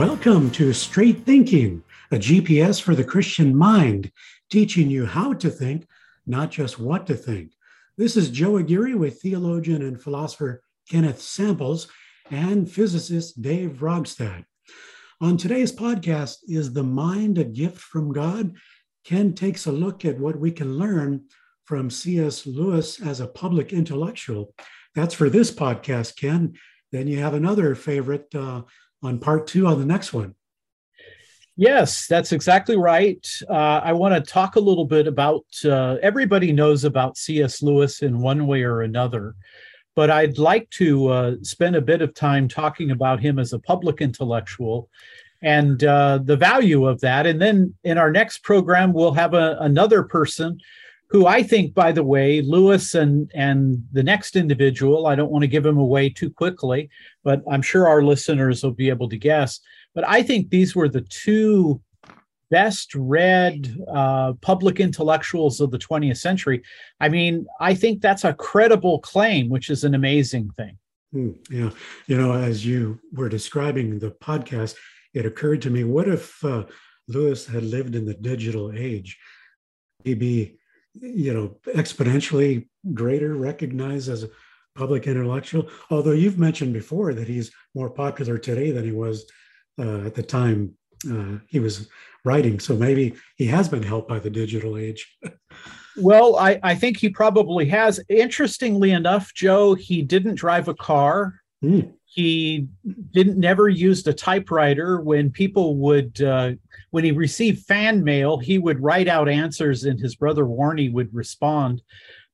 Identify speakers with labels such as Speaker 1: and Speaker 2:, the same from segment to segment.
Speaker 1: Welcome to Straight Thinking, a GPS for the Christian mind, teaching you how to think, not just what to think. This is Joe Aguirre with theologian and philosopher Kenneth Samples and physicist Dave Rogstad. On today's podcast, Is the Mind a Gift from God? Ken takes a look at what we can learn from C.S. Lewis as a public intellectual. That's for this podcast, Ken. Then you have another favorite uh, on part two on the next one.
Speaker 2: Yes, that's exactly right. Uh, I want to talk a little bit about uh, everybody knows about C.S. Lewis in one way or another, but I'd like to uh, spend a bit of time talking about him as a public intellectual and uh, the value of that. And then in our next program, we'll have a, another person who I think, by the way, Lewis and and the next individual. I don't want to give him away too quickly, but I'm sure our listeners will be able to guess. But I think these were the two best read uh, public intellectuals of the 20th century. I mean, I think that's a credible claim, which is an amazing thing.
Speaker 1: Hmm, yeah. You know, as you were describing the podcast, it occurred to me what if uh, Lewis had lived in the digital age? He'd be, you know, exponentially greater, recognized as a public intellectual. Although you've mentioned before that he's more popular today than he was uh, at the time uh, he was writing. So maybe he has been helped by the digital age.
Speaker 2: well, I, I think he probably has. Interestingly enough, Joe, he didn't drive a car. Mm. He didn't never used a typewriter. When people would, uh, when he received fan mail, he would write out answers, and his brother Warnie would respond.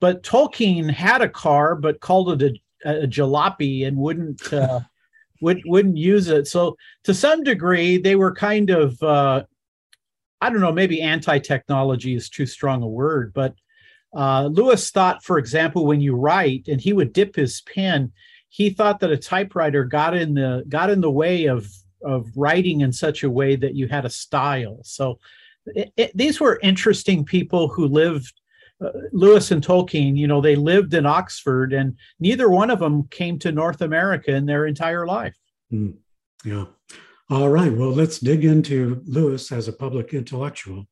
Speaker 2: But Tolkien had a car, but called it a, a jalopy and wouldn't uh, would, wouldn't use it. So to some degree, they were kind of uh, I don't know, maybe anti-technology is too strong a word, but uh, Lewis thought, for example, when you write, and he would dip his pen, he thought that a typewriter got in the got in the way of of writing in such a way that you had a style. So it, it, these were interesting people who lived uh, Lewis and Tolkien, you know, they lived in Oxford, and neither one of them came to North America in their entire life.
Speaker 1: Mm, yeah. All right. Well, let's dig into Lewis as a public intellectual.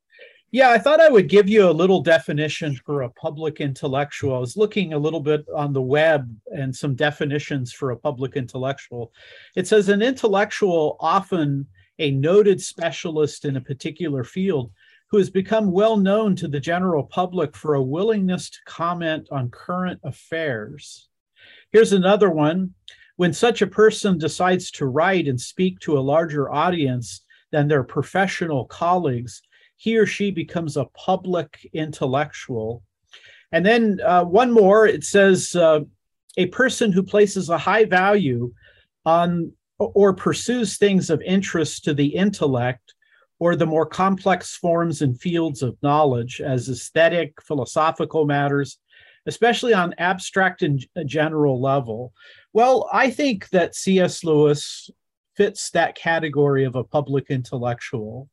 Speaker 2: Yeah, I thought I would give you a little definition for a public intellectual. I was looking a little bit on the web and some definitions for a public intellectual. It says an intellectual, often a noted specialist in a particular field, who has become well known to the general public for a willingness to comment on current affairs. Here's another one. When such a person decides to write and speak to a larger audience than their professional colleagues, he or she becomes a public intellectual. And then uh, one more it says, uh, a person who places a high value on or pursues things of interest to the intellect or the more complex forms and fields of knowledge as aesthetic, philosophical matters, especially on abstract and general level. Well, I think that C.S. Lewis fits that category of a public intellectual.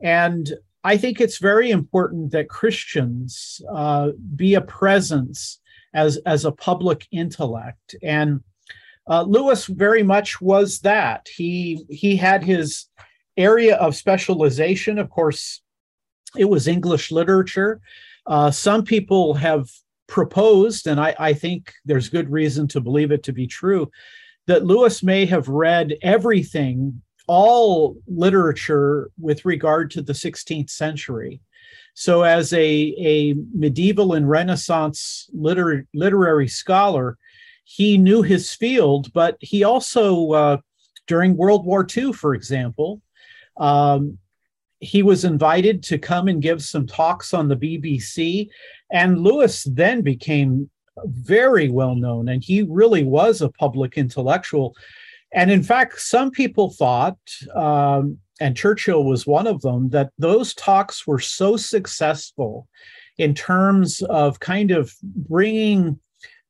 Speaker 2: And I think it's very important that Christians uh, be a presence as, as a public intellect. And uh, Lewis very much was that. He he had his area of specialization, of course, it was English literature. Uh, some people have proposed, and I, I think there's good reason to believe it to be true, that Lewis may have read everything, all literature with regard to the 16th century. So, as a, a medieval and Renaissance liter- literary scholar, he knew his field, but he also, uh, during World War II, for example, um, he was invited to come and give some talks on the BBC. And Lewis then became very well known, and he really was a public intellectual. And in fact, some people thought, um, and Churchill was one of them, that those talks were so successful in terms of kind of bringing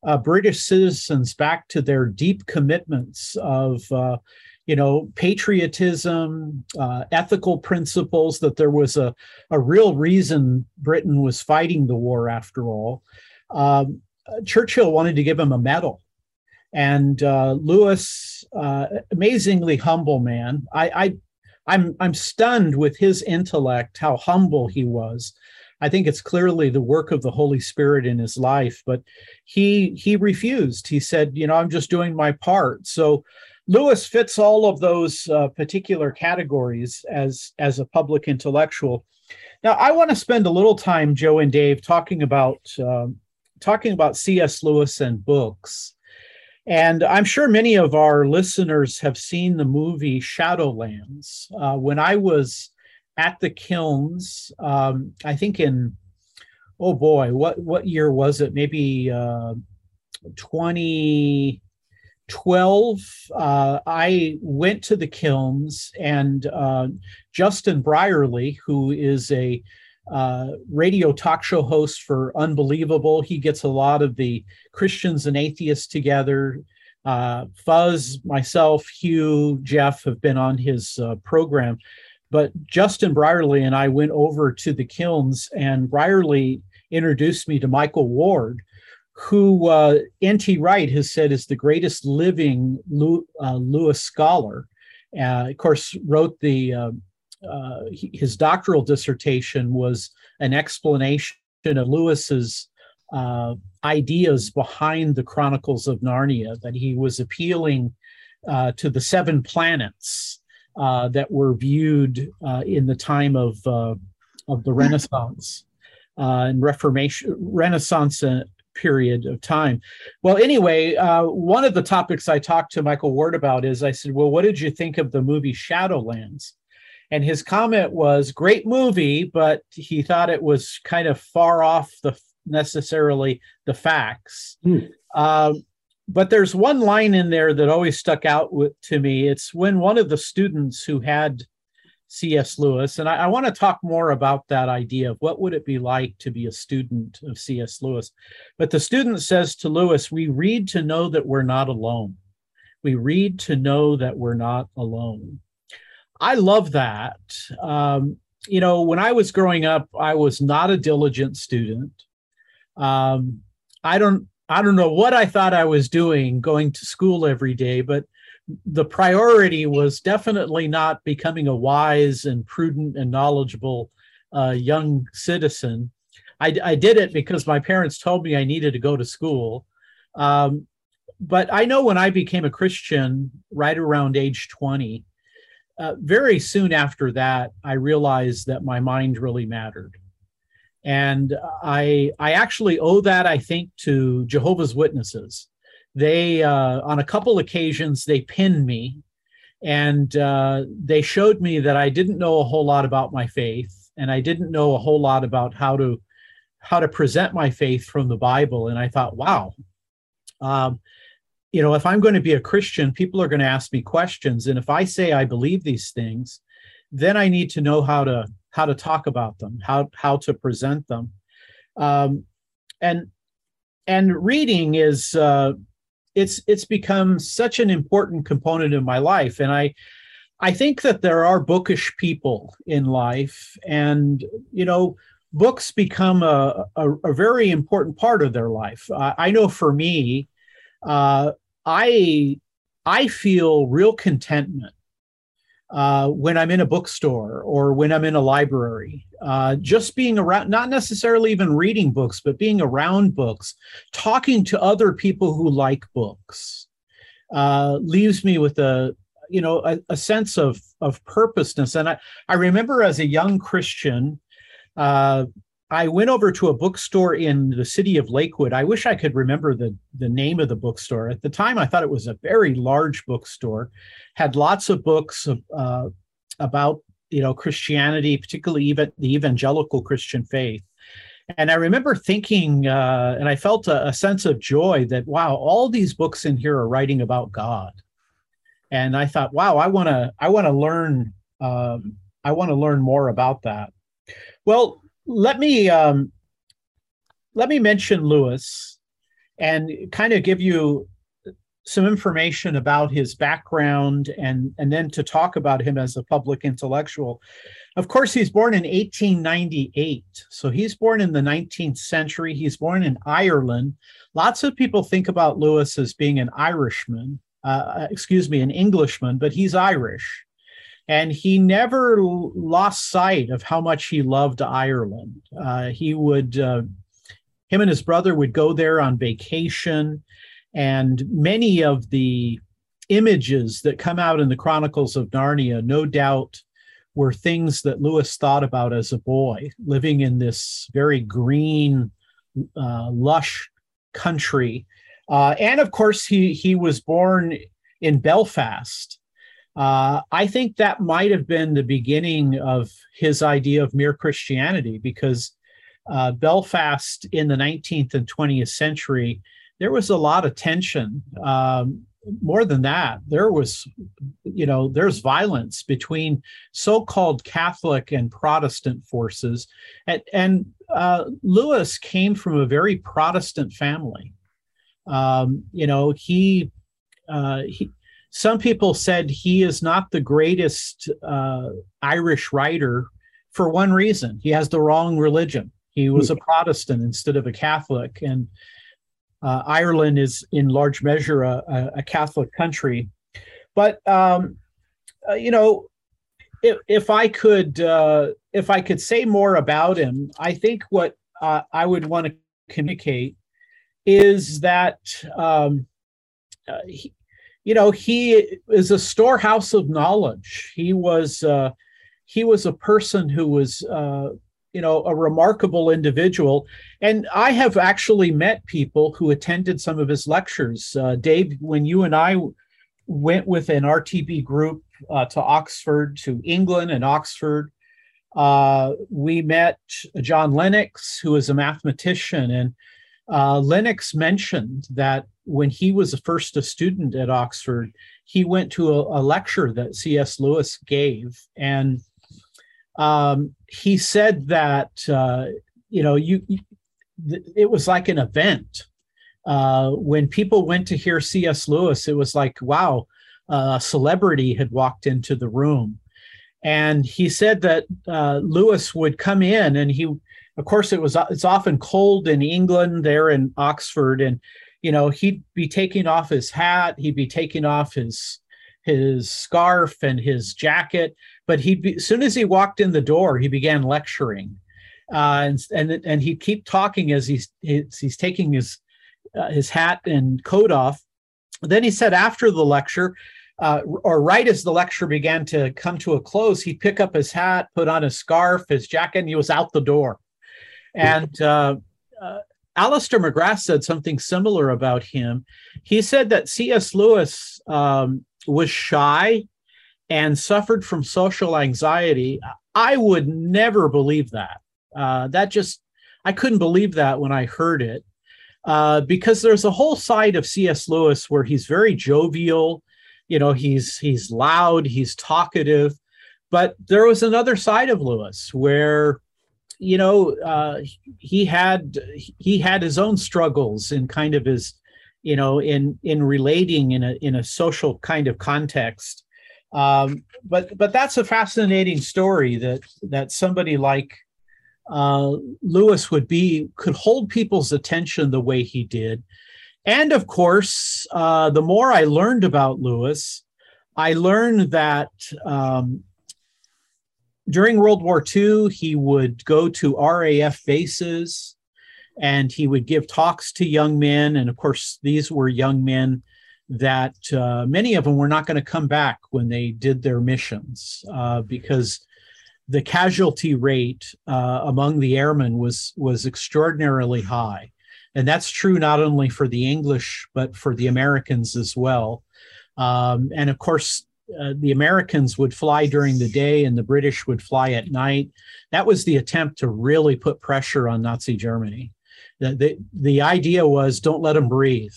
Speaker 2: uh, British citizens back to their deep commitments of uh, you know, patriotism, uh, ethical principles, that there was a, a real reason Britain was fighting the war after all. Um, Churchill wanted to give him a medal. And uh, Lewis, uh, amazingly humble man. I, I, I'm, I'm stunned with his intellect, how humble he was. I think it's clearly the work of the Holy Spirit in his life, but he he refused. He said, "You know, I'm just doing my part." So Lewis fits all of those uh, particular categories as as a public intellectual. Now, I want to spend a little time, Joe and Dave, talking about um, talking about C.S. Lewis and books. And I'm sure many of our listeners have seen the movie Shadowlands. Uh, when I was at the kilns, um, I think in oh boy, what what year was it? Maybe uh, 2012. Uh, I went to the kilns, and uh, Justin Brierley, who is a uh, radio talk show host for Unbelievable. He gets a lot of the Christians and atheists together. Uh, Fuzz, myself, Hugh, Jeff have been on his uh, program. But Justin Brierley and I went over to the kilns, and Brierley introduced me to Michael Ward, who uh, N.T. Wright has said is the greatest living uh, Lewis scholar. Uh, of course, wrote the uh, uh, his doctoral dissertation was an explanation of Lewis's uh, ideas behind the Chronicles of Narnia. That he was appealing to the seven planets uh, that were viewed uh, in the time of uh, of the Renaissance uh, and Reformation Renaissance uh, period of time. Well, anyway, one of the topics I talked to Michael Ward about is I said, "Well, what did you think of the movie Shadowlands?" And his comment was, "Great movie, but he thought it was kind of far off the necessarily the facts." Hmm. Um, but there's one line in there that always stuck out with, to me. It's when one of the students who had C.S. Lewis, and I, I want to talk more about that idea of what would it be like to be a student of C.S. Lewis. But the student says to Lewis, "We read to know that we're not alone. We read to know that we're not alone." I love that. Um, you know, when I was growing up, I was not a diligent student. Um, I don't I don't know what I thought I was doing going to school every day, but the priority was definitely not becoming a wise and prudent and knowledgeable uh, young citizen. I, I, did it because my parents told me I needed to go to school. Um, but I know when I became a Christian right around age 20, uh, very soon after that, I realized that my mind really mattered and I I actually owe that I think to Jehovah's Witnesses. They uh, on a couple occasions they pinned me, and uh, they showed me that I didn't know a whole lot about my faith, and I didn't know a whole lot about how to how to present my faith from the Bible. And I thought, wow, um, you know, if I'm going to be a Christian, people are going to ask me questions, and if I say I believe these things, then I need to know how to how to talk about them, how how to present them, um, and and reading is uh, it's it's become such an important component of my life, and I I think that there are bookish people in life, and you know books become a, a, a very important part of their life. Uh, I know for me, uh, I I feel real contentment uh, when I'm in a bookstore or when I'm in a library. Uh, just being around, not necessarily even reading books, but being around books, talking to other people who like books, uh, leaves me with a you know a, a, sense of of purposeness. And I I remember as a young Christian. I went over to a bookstore in the city of Lakewood. I wish I could remember the, the name of the bookstore. At the time, I thought it was a very large bookstore, had lots of books of, uh, about you know Christianity, particularly even the evangelical Christian faith. And I remember thinking, uh, and I felt a, a sense of joy that wow, all these books in here are writing about God. And I thought, wow, I want to, I want to learn, um, I want to learn more about that. Well, let me um, let me mention Lewis and kind of give you some information about his background and and then to talk about him as a public intellectual. Of course, he's born in 1898, so he's born in the 19th century. He's born in Ireland. Lots of people think about Lewis as being an Irishman, uh, excuse me, an Englishman, but he's Irish. And he never lost sight of how much he loved Ireland. Uh, he would, uh, him and his brother would go there on vacation. And many of the images that come out in the Chronicles of Narnia, no doubt, were things that Lewis thought about as a boy, living in this very green, uh, lush country. Uh, and of course, he he was born in Belfast. Uh, I think that might have been the beginning of his idea of mere Christianity, because uh, Belfast in the 19th and 20th century there was a lot of tension. Um, more than that, there was, you know, there's violence between so-called Catholic and Protestant forces, and, and uh, Lewis came from a very Protestant family. Um, you know, he, uh, he, some people said he is not the greatest uh, Irish writer for one reason: he has the wrong religion. He was a Protestant instead of a Catholic, and uh, Ireland is in large measure a, a Catholic country. But um, uh, you know, if, if I could uh, if I could say more about him, I think what uh, I would want to communicate is that um, uh, he, you know he is a storehouse of knowledge. He was uh, he was a person who was you know a remarkable individual. And i have actually met people who attended some of his lectures. Uh, dave when you and i went with an rtb group uh, to oxford to england and oxford uh, we met john lennox who is a mathematician. And uh, lennox mentioned that when he was first a student at oxford he went to a, a lecture that cs lewis gave and um, he said that uh, you know you, you, it was like an event uh, when people went to hear C.S. Lewis. It was like wow, a celebrity had walked into the room, and he said that uh, Lewis would come in, and he, of course, it was it's often cold in England there in Oxford, and you know he'd be taking off his hat, he'd be taking off his his scarf and his jacket but he'd be, as soon as he walked in the door, he began lecturing, uh, and and and he'd keep talking as he's he's, he's taking his uh, his hat and coat off. Then he said after the lecture, uh, or right as the lecture began to come to a close, he'd pick up his hat, put on his scarf, his jacket, and he was out the door. And uh, uh, Alister McGrath said something similar about him. He said that C.S. Lewis um, was shy and suffered from social anxiety, I would never believe that. Uh, that just, I couldn't believe that when I heard it. Uh, because there's a whole side of C.S. Lewis where he's very jovial, you know, he's he's loud, he's talkative, but there was another side of Lewis where, you know, uh, he had he had his own struggles in kind of his, you know, in in relating in a in a social kind of context, um, but but that's a fascinating story that that somebody like uh, Lewis would be could hold people's attention the way he did, and of course, uh, the more I learned about Lewis, I learned that um, during World War II he would go to RAF bases and he would give talks to young men, and of course, these were young men that uh, many of them were not going to come back when they did their missions uh, because the casualty rate uh, among the airmen was was extraordinarily high, and that's true not only for the English but for the Americans as well. Um, and of course, uh, the Americans would fly during the day and the British would fly at night. That was the attempt to really put pressure on Nazi Germany. The, the, the idea was don't let them breathe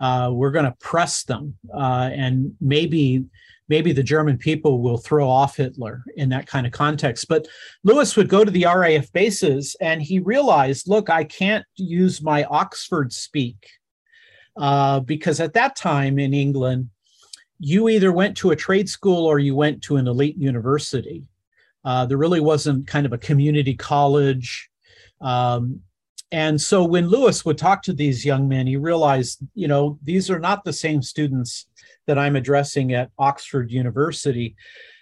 Speaker 2: uh, we're going to press them, uh, and maybe maybe the German people will throw off Hitler in that kind of context. But Lewis would go to the RAF bases, and he realized, look, I can't use my Oxford speak. uh, because at that time in England, you either went to a trade school or you went to an elite university. Uh, there really wasn't kind of a community college. Um, and so when Lewis would talk to these young men, he realized, you know, these are not the same students that I'm addressing at Oxford University.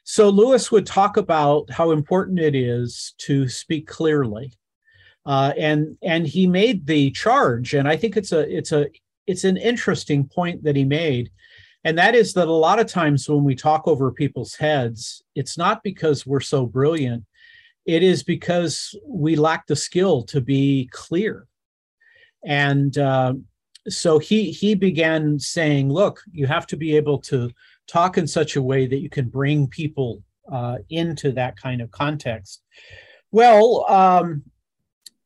Speaker 2: So Lewis would talk about how important it is to speak clearly. Uh, and and he made the charge, and I think it's a it's a it's an interesting point that he made and that is that a lot of times when we talk over people's heads, it's not because we're so brilliant, it is because we lack the skill to be clear. And uh, so he he began saying, "Look, you have to be able to talk in such a way that you can bring people uh, into that kind of context." Well, um,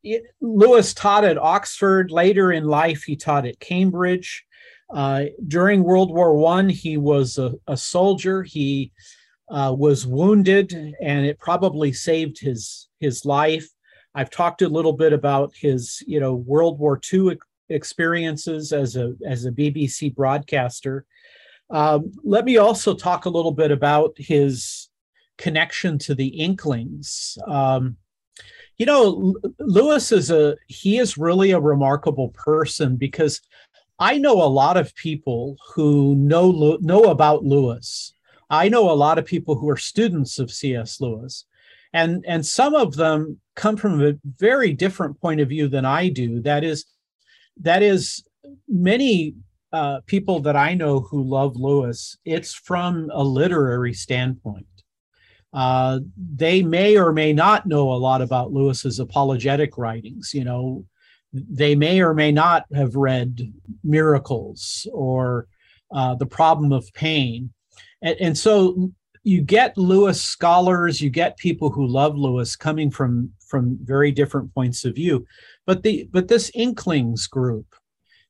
Speaker 2: it, Lewis taught at Oxford. Later in life, he taught at Cambridge. Uh, during World War One, he was a, a soldier. He uh, was wounded, and it probably saved his his life. I've talked a little bit about his, you know, World War II experiences as a as a BBC broadcaster. Um, let me also talk a little bit about his connection to the Inklings. Um, you know, Lewis is a he is really a remarkable person because I know a lot of people who know know about Lewis. I know a lot of people who are students of C.S. Lewis, and and some of them come from a very different point of view than I do. That is, that is many uh, people that I know who love Lewis. It's from a literary standpoint. Uh, they may or may not know a lot about Lewis's apologetic writings. You know, they may or may not have read Miracles or uh, The Problem of Pain. And, and, so you get Lewis scholars, you get people who love Lewis coming from, from very different points of view. But, the, but this Inklings group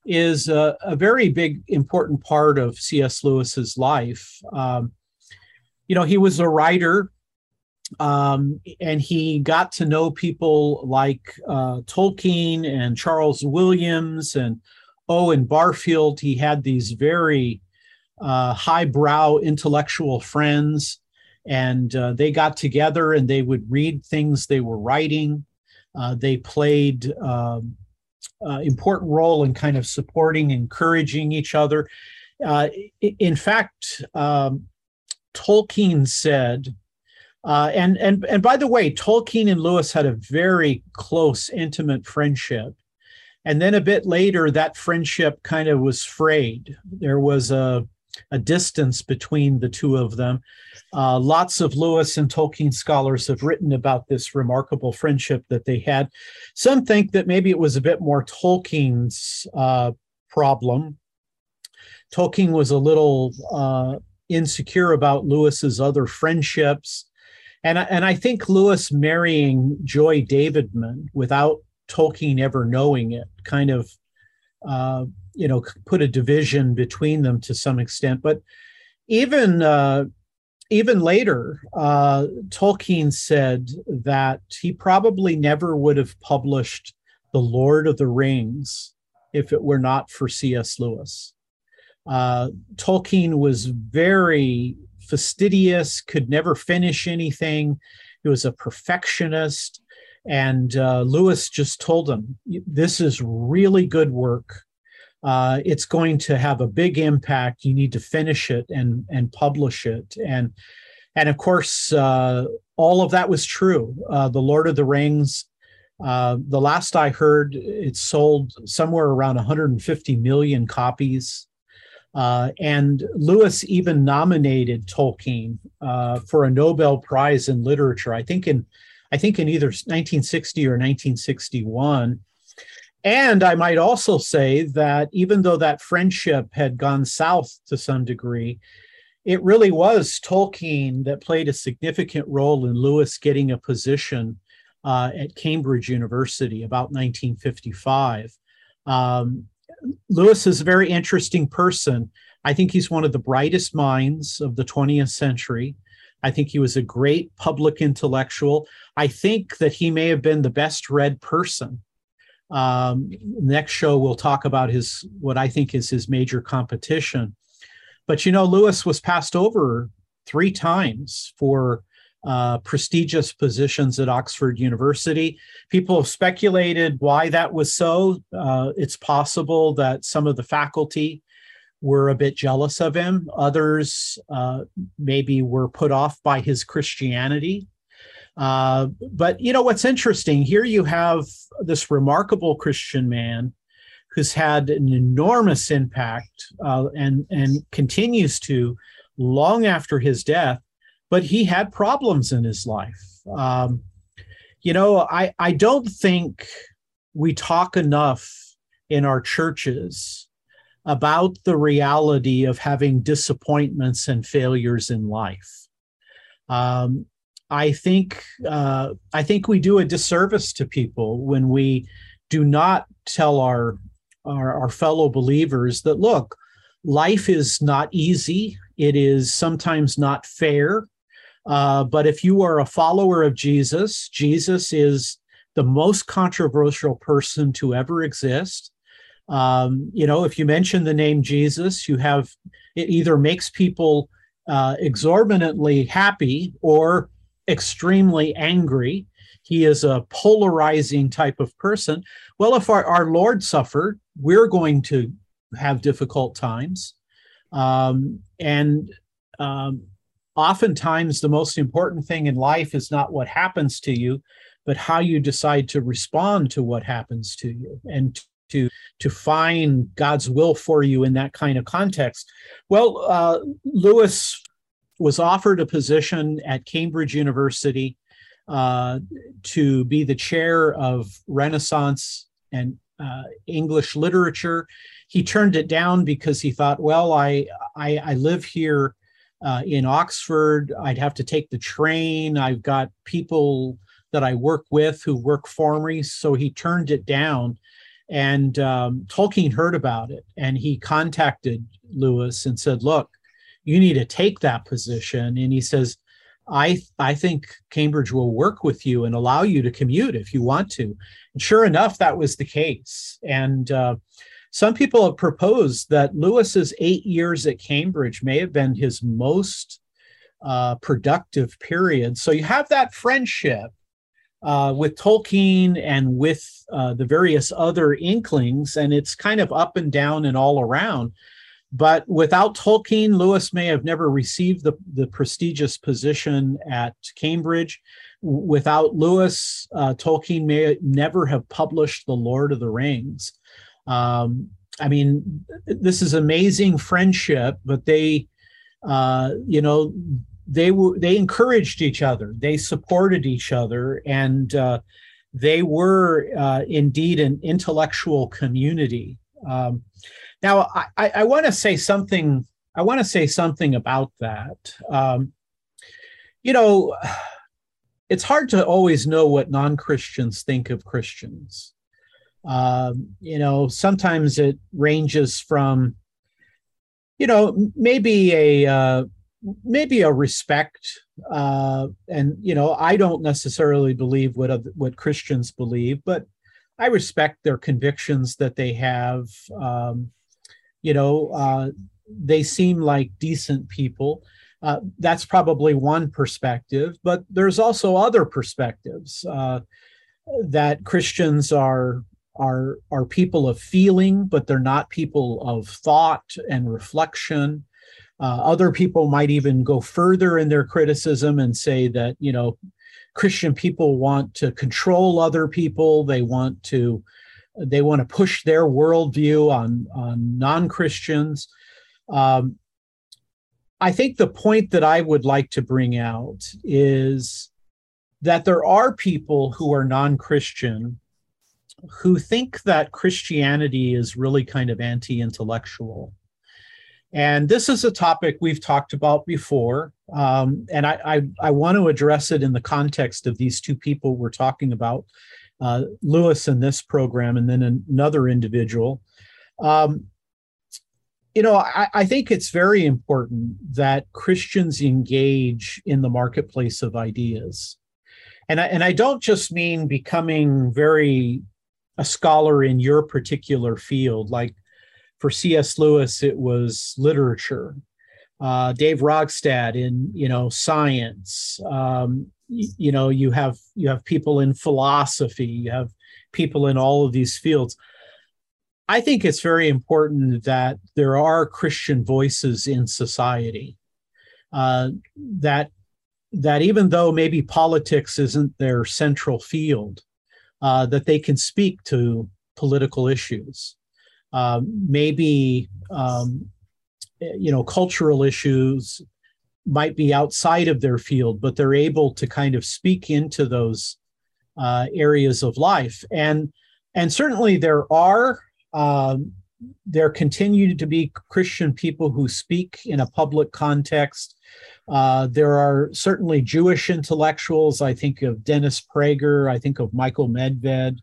Speaker 2: is a, a very big, important part of C.S. Lewis's life. Um, you know, he was a writer um, and he got to know people like uh, Tolkien and Charles Williams and Owen Barfield. He had these very uh, highbrow intellectual friends, and uh, they got together and they would read things they were writing. Uh, they played um, uh, important role in kind of supporting, encouraging each other. Uh, in fact, um, Tolkien said uh, and and and by the way, Tolkien and Lewis had a very close, intimate friendship. And then a bit later, that friendship kind of was frayed. There was a, a distance between the two of them. Uh, lots of Lewis and Tolkien scholars have written about this remarkable friendship that they had. Some think that maybe it was a bit more Tolkien's uh, problem. Tolkien was a little uh, insecure about Lewis's other friendships and and I think Lewis marrying Joy Davidman without Tolkien ever knowing it kind of uh, you know put a division between them to some extent. But even uh, even later, uh, Tolkien said that he probably never would have published The Lord of the Rings if it were not for C.S. Lewis. Uh, Tolkien was very fastidious, could never finish anything. He was a perfectionist. And uh, Lewis just told him, This is really good work. Uh, it's going to have a big impact. You need to finish it and, and publish it. And, and of course, uh, all of that was true. Uh, the Lord of the Rings, uh, the last I heard, it sold somewhere around 150 million copies. Uh, and Lewis even nominated Tolkien uh, for a Nobel Prize in Literature. I think in I think in either 1960 or 1961. And I might also say that even though that friendship had gone south to some degree, it really was Tolkien that played a significant role in Lewis getting a position uh, at Cambridge University about 1955. Um, Lewis is a very interesting person. I think he's one of the brightest minds of the 20th century. I think he was a great public intellectual. I think that he may have been the best read person Um, next show, we'll talk about his what I think is his major competition. But you know, Lewis was passed over three times for uh, prestigious positions at Oxford University. People have speculated why that was so. Uh, it's possible that some of the faculty were a bit jealous of him. Others uh, maybe were put off by his Christianity. Uh, but you know what's interesting here you have this remarkable Christian man who's had an enormous impact uh, and and continues to long after his death but he had problems in his life. Um, you know, I, I don't think we talk enough in our churches about the reality of having disappointments and failures in life. Um, I think uh, I think we do a disservice to people when we do not tell our, our our fellow believers that look, life is not easy. It is sometimes not fair. Uh, but if you are a follower of Jesus, Jesus is the most controversial person to ever exist. Um, you know, if you mention the name Jesus, you have it either makes people uh, exorbitantly happy or extremely angry. He is a polarizing type of person. Well, if our, our Lord suffered, we're going to have difficult times. Um, and um, oftentimes the most important thing in life is not what happens to you but how you decide to respond to what happens to you and to to find god's will for you in that kind of context. Well uh, lewis was offered a position at cambridge university uh, to be the chair of renaissance and uh, english literature. He turned it down because he thought well i i, I live here uh, in Oxford. I'd have to take the train. I've got people that I work with who work for me. So he turned it down. And um, Tolkien heard about it and he contacted Lewis and said, Look, you need to take that position. And he says, I, I think Cambridge will work with you and allow you to commute if you want to. And sure enough, that was the case. And uh, some people have proposed that Lewis's eight years at Cambridge may have been his most uh, productive period. So you have that friendship uh, with Tolkien and with uh, the various other inklings, and it's kind of up and down and all around. But without Tolkien, Lewis may have never received the, the prestigious position at Cambridge. Without Lewis, uh, Tolkien may never have published The Lord of the Rings. Um, I mean, this is amazing friendship, but they, uh, you know, they were they encouraged each other, they supported each other, and uh, they were uh, indeed an intellectual community. Um, now, I, I want to say something. I want to say something about that. Um, you know, it's hard to always know what non Christians think of Christians. Um, you know, sometimes it ranges from, you know, maybe a uh, maybe a respect, uh, and you know, I don't necessarily believe what what Christians believe, but I respect their convictions that they have. Um, you know, uh, they seem like decent people. Uh, that's probably one perspective, but there's also other perspectives uh, that Christians are are are people of feeling, but they're not people of thought and reflection. Uh, other people might even go further in their criticism and say that you know Christian people want to control other people. They want to they want to push their worldview on on non Christians. Um, I think the point that I would like to bring out is that there are people who are non Christian who think that Christianity is really kind of anti intellectual. And this is a topic we've talked about before. Um, and I, I, I, want to address it in the context of these two people we're talking about uh, Lewis in this program, and then another individual. Um, you know, I, I think it's very important that Christians engage in the marketplace of ideas. And I, and I don't just mean becoming very a scholar in your particular field. Like for C.S. Lewis, it was literature. Uh, Dave Rogstad in you know science. Um, you, you know you have you have people in philosophy. You have people in all of these fields. I think it's very important that there are Christian voices in society. Uh, that that even though maybe politics isn't their central field, uh, that they can speak to political issues. Uh, maybe um, you know cultural issues might be outside of their field, but they're able to kind of speak into those uh, areas of life. And and certainly there are um, there continue to be Christian people who speak in a public context. Uh, there are certainly Jewish intellectuals. I think of Dennis Prager. I think of Michael Medved.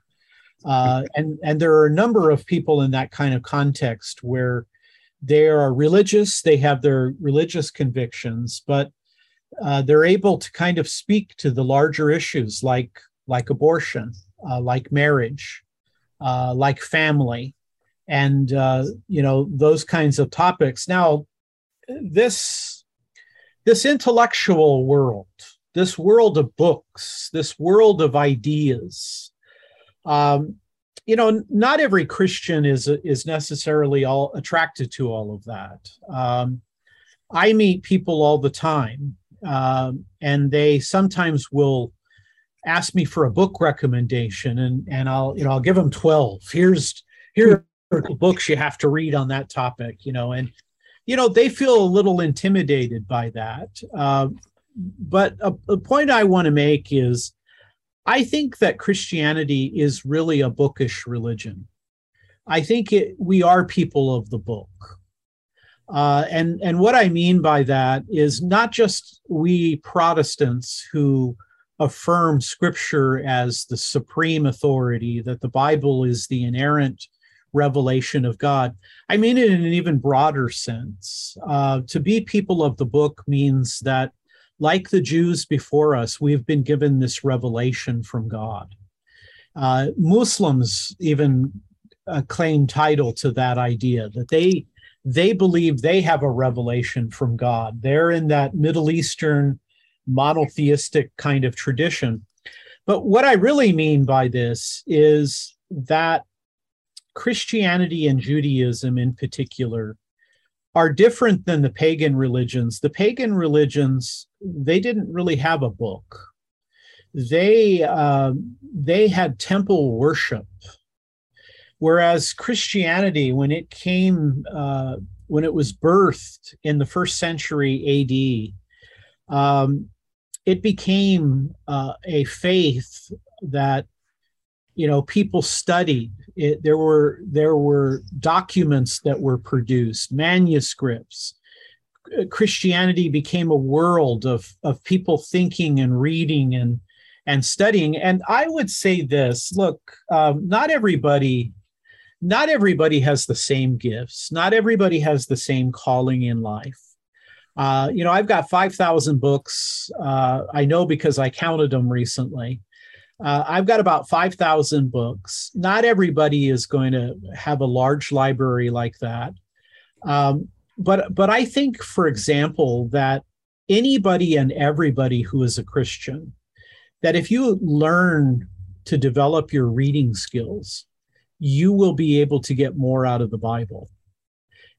Speaker 2: Uh, and, and there are a number of people in that kind of context where they are religious, they have their religious convictions, but uh, they're able to kind of speak to the larger issues like, like abortion, uh, like marriage, uh, like family, and uh, you know those kinds of topics. Now, this this intellectual world, this world of books, this world of ideas. Um, you know, not every Christian is is necessarily all attracted to all of that. Um, I meet people all the time, um, and they sometimes will ask me for a book recommendation, and and I'll you know I'll give them twelve. Here's here are the books you have to read on that topic, you know, and you know they feel a little intimidated by that. Uh, but a, a point I want to make is, I think that Christianity is really a bookish religion. I think it, we are people of the book. Uh, and and what I mean by that is not just we Protestants who affirm Scripture as the supreme authority, that the Bible is the inerrant revelation of God. I mean it in an even broader sense. Uh, to be people of the book means that, like the Jews before us, we've been given this revelation from God. Uh, Muslims even uh, claim title to that idea that they they believe they have a revelation from God. They're in that Middle Eastern monotheistic kind of tradition. But what I really mean by this is that Christianity and Judaism in particular are different than the pagan religions. The pagan religions, they didn't really have a book. They uh, they had temple worship, whereas Christianity, when it came, uh, when it was birthed in the first century AD, um, it became uh, a faith that you know people studied it, there were there were documents that were produced manuscripts. Christianity became a world of of people thinking and reading and and studying. And i would say this look um, not everybody not everybody has the same gifts. Not everybody has the same calling in life. Uh, you know i've got 5000 books. Uh, i know because i counted them recently uh, I've got about 5,000 books. Not everybody is going to have a large library like that. Um, but, but I think, for example, that anybody and everybody who is a Christian, that if you learn to develop your reading skills, you will be able to get more out of the Bible.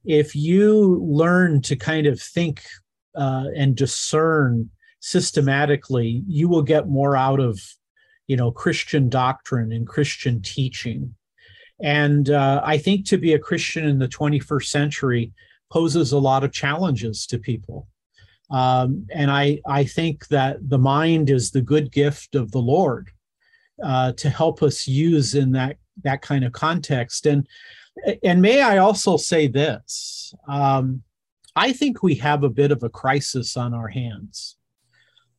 Speaker 2: If you learn to kind of think uh, and discern systematically, you will get more out of you know christian doctrine and christian teaching. And uh, i think to be a christian in the 21st century poses a lot of challenges to people. Um, and i i think that the mind is the good gift of the lord uh, to help us use in that that kind of context. And and may i also say this um, i think we have a bit of a crisis on our hands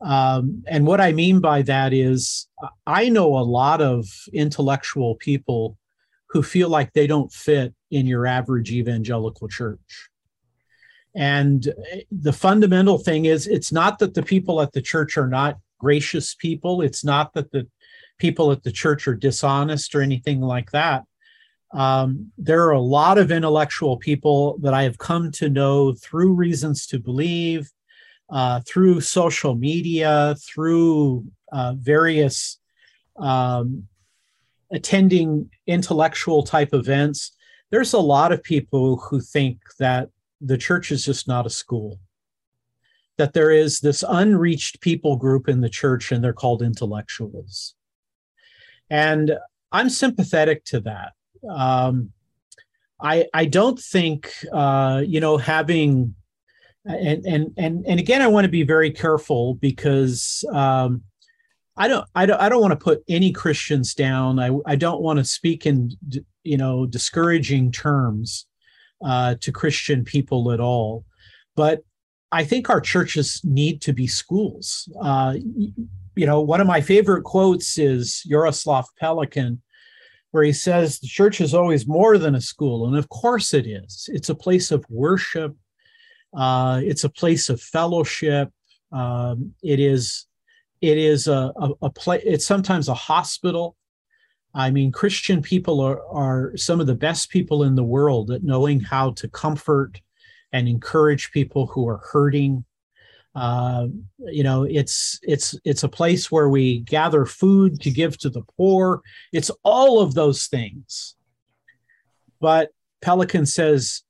Speaker 2: um, and what I mean by that is, I know a lot of intellectual people who feel like they don't fit in your average evangelical church. And the fundamental thing is, it's not that the people at the church are not gracious people. It's not that the people at the church are dishonest or anything like that. Um, there are a lot of intellectual people that I have come to know through reasons to believe, uh, through social media, through uh, various um, attending intellectual type events. There's a lot of people who think that the church is just not a school, that there is this unreached people group in the church and they're called intellectuals. And I'm sympathetic to that. Um, I I don't think uh, you know having and and and and again I want to be very careful because um, I don't I don't I don't want to put any Christians down. I I don't want to speak in you know discouraging terms uh, to Christian people at all, but I think our churches need to be schools. Uh, you know, one of my favorite quotes is Jaroslav Pelikan, where he says the church is always more than a school. And of course it is. It's a place of worship, uh, it's a place of fellowship. Um, it is it is a, a, a place it's sometimes a hospital. I mean christian people are, are some of the best people in the world at knowing how to comfort and encourage people who are hurting. Uh, you know it's it's it's a place where we gather food to give to the poor. It's all of those things. But Pelikan says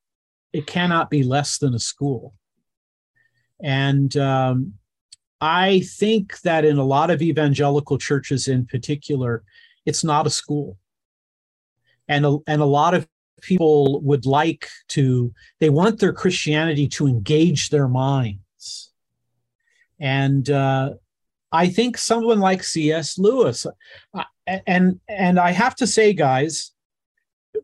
Speaker 2: it cannot be less than a school and um, i think that in a lot of evangelical churches in particular it's not a school and a, and a lot of people would like to they want their christianity to engage their minds. and uh, I think someone like C.S. Lewis, uh, and and I have to say, guys,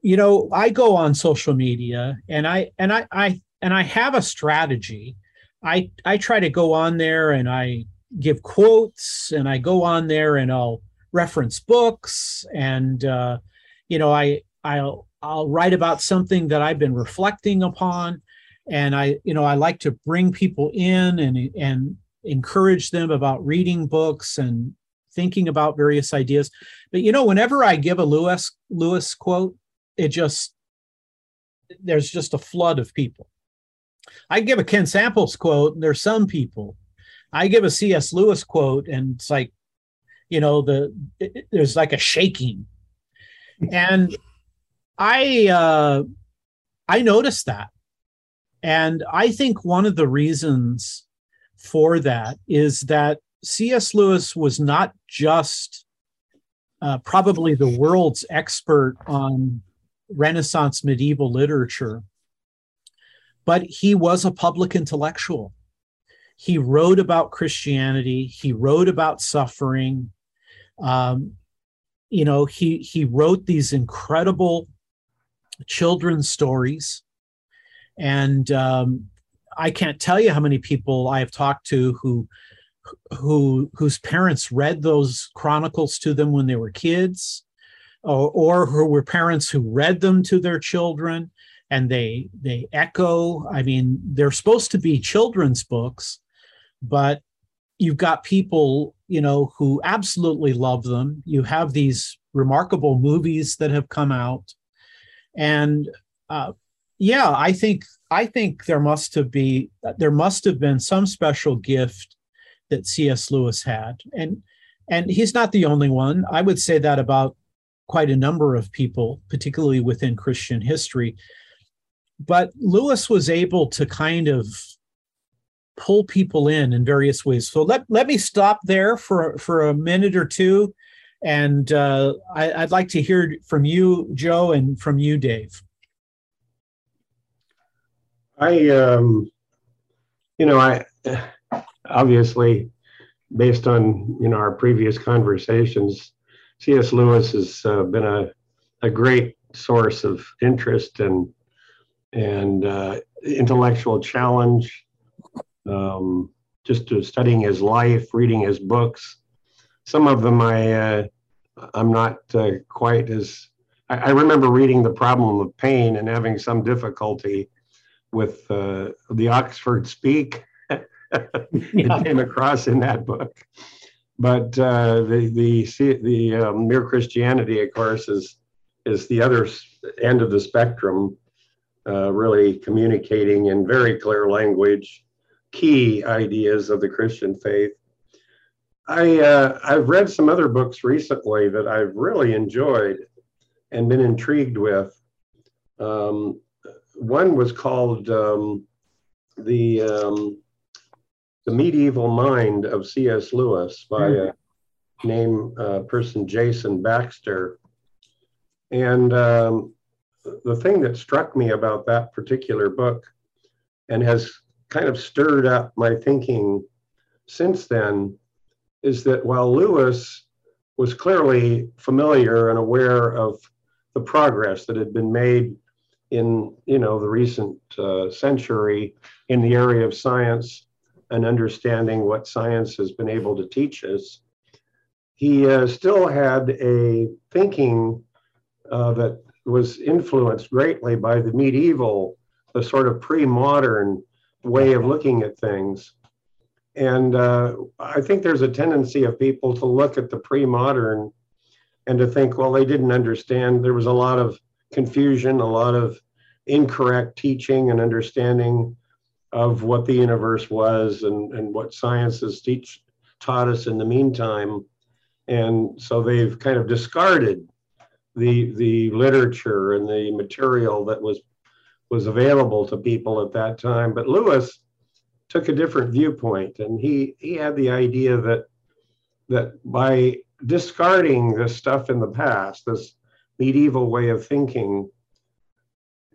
Speaker 2: you know, I go on social media and I and I I and I have a strategy. I I try to go on there and I give quotes and I go on there and I'll reference books and uh, you know I I'll I'll write about something that I've been reflecting upon and I you know I like to bring people in and and encourage them about reading books and thinking about various ideas. But you know, whenever I give a Lewis Lewis quote, it just there's just a flood of people. I give a Ken Samples quote, and there's some people. I give a C.S. Lewis quote, and it's like, you know, the it, there's like a shaking, and I uh, I noticed that, and I think one of the reasons for that is that C.S. Lewis was not just uh, probably the world's expert on Renaissance medieval literature, but he was a public intellectual. He wrote about Christianity, he wrote about suffering. Um, you know, he, he wrote these incredible children's stories. And um, I can't tell you how many people I have talked to who who whose parents read those chronicles to them when they were kids or, or who were parents who read them to their children and they they echo i mean they're supposed to be children's books but you've got people you know who absolutely love them you have these remarkable movies that have come out and uh, yeah i think I think there must have be there must have been some special gift that C.S. Lewis had, and and he's not the only one. I would say that about quite a number of people, particularly within Christian history. But Lewis was able to kind of pull people in in various ways. So let let me stop there for for a minute or two, and uh, I, I'd like to hear from you, Joe, and from you, Dave.
Speaker 3: I, um, you know, I obviously, based on you know our previous conversations, C.S. Lewis has uh, been a a great source of interest and and uh, intellectual challenge. Um, just to studying his life, reading his books. Some of them I uh, I'm not uh, quite as I, I remember reading the problem of pain and having some difficulty with uh, the Oxford Speak yeah. came across in that book. But uh, the the the um, mere Christianity, of course, is is the other end of the spectrum, uh, really communicating in very clear language key ideas of the Christian faith. I uh, I've read some other books recently that I've really enjoyed and been intrigued with. Um, one was called um, the um, the Medieval Mind of C.S. Lewis by mm-hmm. a name uh, person Jason Baxter, and um, the thing that struck me about that particular book, and has kind of stirred up my thinking since then, is that while Lewis was clearly familiar and aware of the progress that had been made in you know the recent uh, century in the area of science and understanding what science has been able to teach us, he uh, still had a thinking uh, that was influenced greatly by the medieval, the sort of pre-modern way of looking at things. And uh, I think there's a tendency of people to look at the pre-modern and to think, well, they didn't understand. There was a lot of confusion, a lot of incorrect teaching and understanding of what the universe was and, and what science has teach, taught us in the meantime. And so they've kind of discarded the, the literature and the material that was, was available to people at that time. But Lewis took a different viewpoint and he, he had the idea that, that by discarding this stuff in the past, this medieval way of thinking,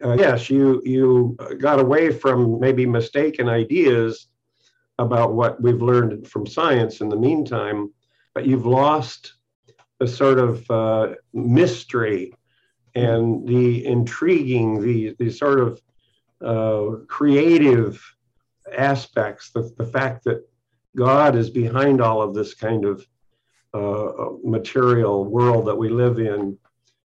Speaker 3: uh, yes, you you got away from maybe mistaken ideas about what we've learned from science in the meantime, but you've lost the sort of uh, mystery and the intriguing, the the sort of uh, creative aspects, the, the fact that God is behind all of this kind of uh, material world that we live in,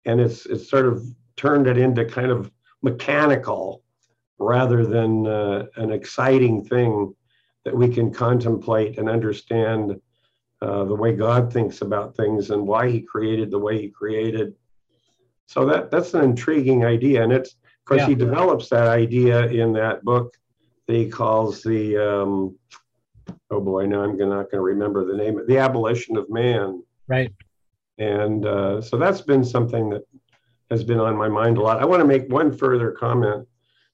Speaker 3: and it's it's sort of turned it into kind of mechanical rather than uh, an exciting thing that we can contemplate and understand uh, the way God thinks about things and why He created the way He created. So that that's an intriguing idea, and it's of course yeah. he develops that idea in that book that he calls the um, oh boy, now I'm not going to remember the name, the abolition of man.
Speaker 2: Right.
Speaker 3: And uh, so that's been something that has been on my mind a lot. I want to make one further comment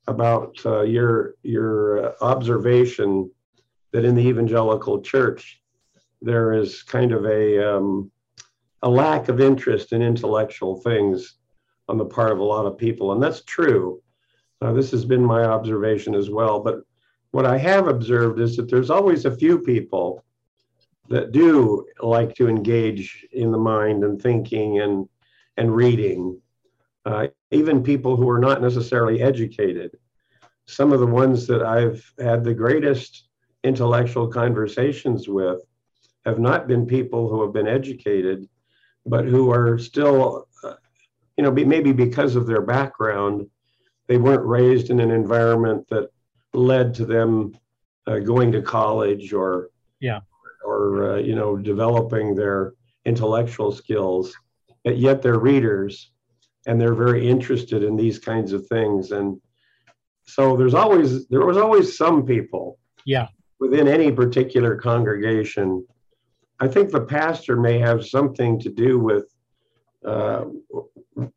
Speaker 3: about uh, your your uh, observation that in the evangelical church there is kind of a um, a lack of interest in intellectual things on the part of a lot of people, and that's true. Uh, this has been my observation as well. But what I have observed is that there's always a few people that do like to engage in the mind and thinking and and reading uh, even people who are not necessarily educated. Some of the ones that I've had the greatest intellectual conversations with have not been people who have been educated, but who are still, uh, you know, maybe because of their background, they weren't raised in an environment that led to them uh, going to college or,
Speaker 2: yeah,
Speaker 3: or uh, you know, developing their intellectual skills. But yet they're readers and they're very interested in these kinds of things. And so there's always there was always some people
Speaker 2: yeah.
Speaker 3: within any particular congregation. I think the pastor may have something to do with uh,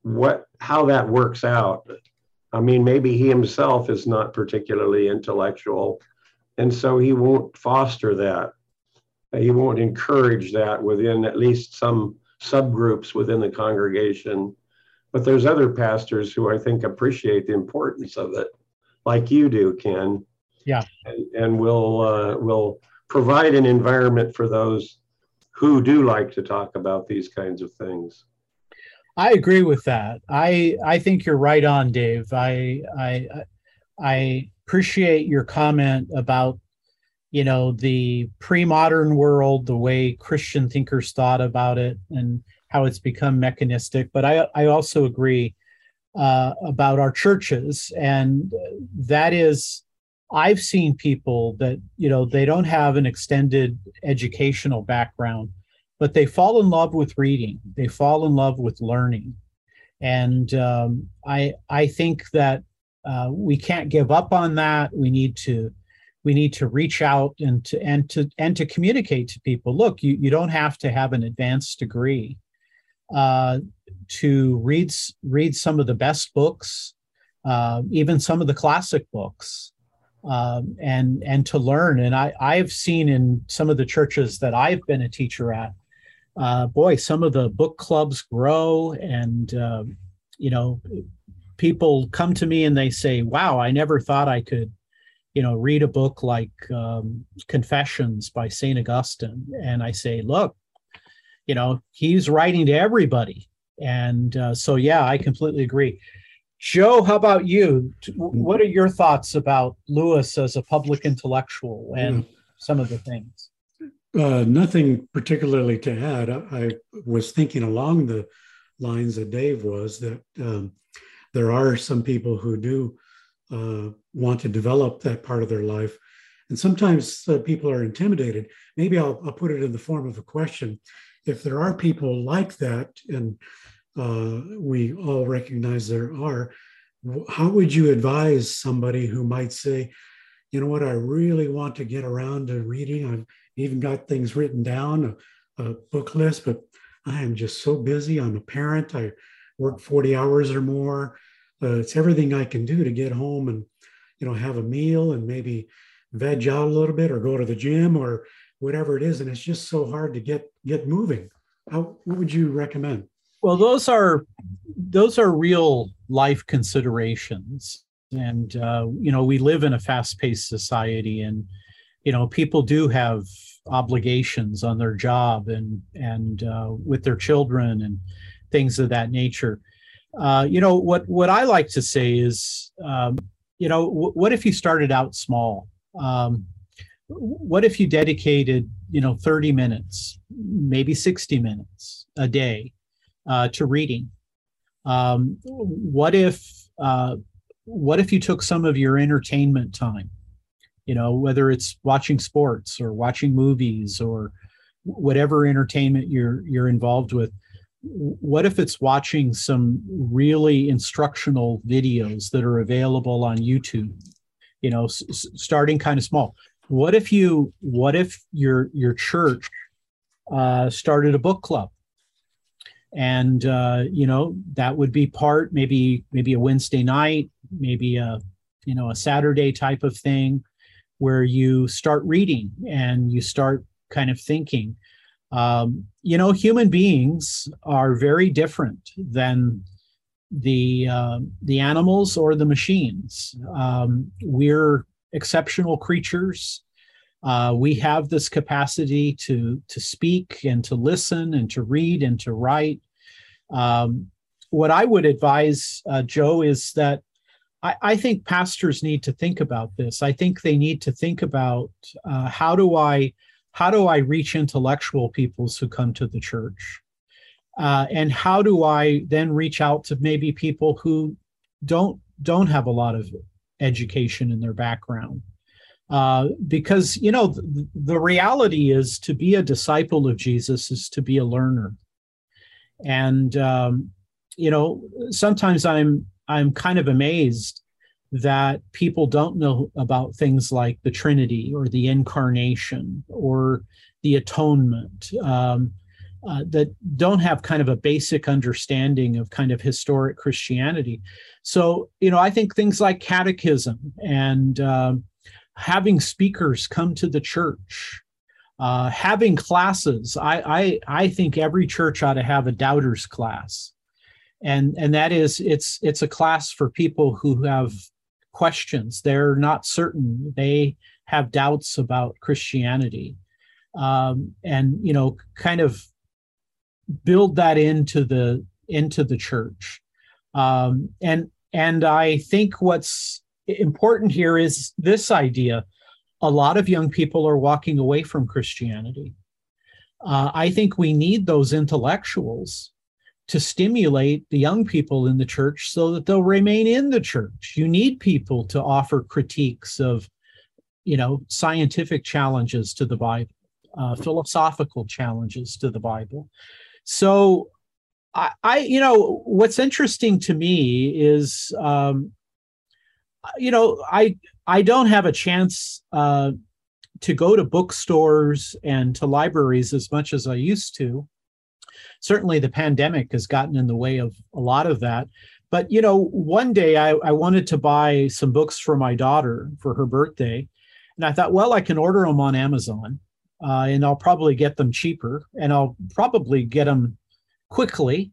Speaker 3: what how that works out. I mean maybe he himself is not particularly intellectual and so he won't foster that. He won't encourage that within at least some subgroups within the congregation but there's other pastors who I think appreciate the importance of it, like you do, Ken.
Speaker 2: Yeah.
Speaker 3: And, and will uh, will provide an environment for those who do like to talk about these kinds of things.
Speaker 2: I agree with that. I I think you're right on, Dave. I I I appreciate your comment about you know the pre-modern world, the way Christian thinkers thought about it, and how it's become mechanistic. But I, I also agree uh, about our churches, and that is I've seen people that, you know, they don't have an extended educational background, but they fall in love with reading. They fall in love with learning. And um, I, I think that uh, we can't give up on that. We need to, we need to reach out and to, and to, and to communicate to people. Look, you, you don't have to have an advanced degree uh, to read, read some of the best books, uh, even some of the classic books um, and and to learn. And I I've seen in some of the churches that I've been a teacher at, uh, boy, some of the book clubs grow, and uh, you know, people come to me and they say, "Wow, I never thought I could." You know, read a book like um, Confessions by Saint Augustine, and I say, "Look, you know, he's writing to everybody." And uh, so, yeah, I completely agree. Joe, how about you? What are your thoughts about Lewis as a public intellectual and some of the things?
Speaker 1: Uh, nothing particularly to add. I, I, was thinking along the lines that Dave was that um, there are some people who do uh, want to develop that part of their life. And sometimes uh, people are intimidated. Maybe I'll, I'll, put it in the form of a question. If there are people like that, and uh, we all recognize there are. How would you advise somebody who might say, you know what, I really want to get around to reading? I've even got things written down, a, a book list, but I am just so busy. I'm a parent. I work 40 hours or more. Uh, it's everything I can do to get home and, you know, have a meal and maybe veg out a little bit or go to the gym or whatever it is. And it's just so hard to get get moving. How, what would you recommend?
Speaker 2: Well, those are those are real life considerations, and uh, you know we live in a fast-paced society, and you know people do have obligations on their job and and uh, with their children and things of that nature. Uh, you know what what I like to say is, um, you know, w- what if you started out small? Um, what if you dedicated, you know, 30 minutes, maybe 60 minutes a day uh, to reading. Um, what if uh, what if you took some of your entertainment time? You know, whether it's watching sports or watching movies or whatever entertainment you're you're involved with. What if it's watching some really instructional videos that are available on YouTube? You know, s- starting kind of small. What if you what if your your church uh, started a book club? And uh, you know that would be part maybe maybe a wednesday night maybe a you know a saturday type of thing where you start reading and you start kind of thinking. Um, you know human beings are very different than the uh, the animals or the machines. Um, we're exceptional creatures uh, we have this capacity to to speak and to listen and to read and to write. Um, what I would advise, uh, Joe, is that I, I, think pastors need to think about this. I think they need to think about uh, how do I how do I reach intellectual peoples who come to the church, uh, and how do I then reach out to maybe people who don't don't have a lot of education in their background. Uh, because you know the, the reality is to be a disciple of jesus is to be a learner. And um, you know sometimes i'm i'm kind of amazed that people don't know about things like the trinity or the incarnation or the atonement. Um, uh, that don't have kind of a basic understanding of kind of historic christianity so you know i think things like catechism and um, having speakers come to the church, uh, having classes. I, I I think every church ought to have a doubters class, and and that is it's it's a class for people who have questions. They're not certain. They have doubts about Christianity, um, and you know, kind of build that into the into the church. Um, and and I think what's important here is this idea a lot of young people are walking away from Christianity. Uh, I think we need those intellectuals to stimulate the young people in the church so that they'll remain in the church. You need people to offer critiques of you know, scientific challenges to the Bible, uh, philosophical challenges to the Bible. So, I, I, you know, what's interesting to me is, um, you know, I I don't have a chance uh, to go to bookstores and to libraries as much as I used to. Certainly, the pandemic has gotten in the way of a lot of that. But you know, one day I, I wanted to buy some books for my daughter for her birthday, and I thought, well, I can order them on Amazon, uh, and I'll probably get them cheaper, and I'll probably get them quickly.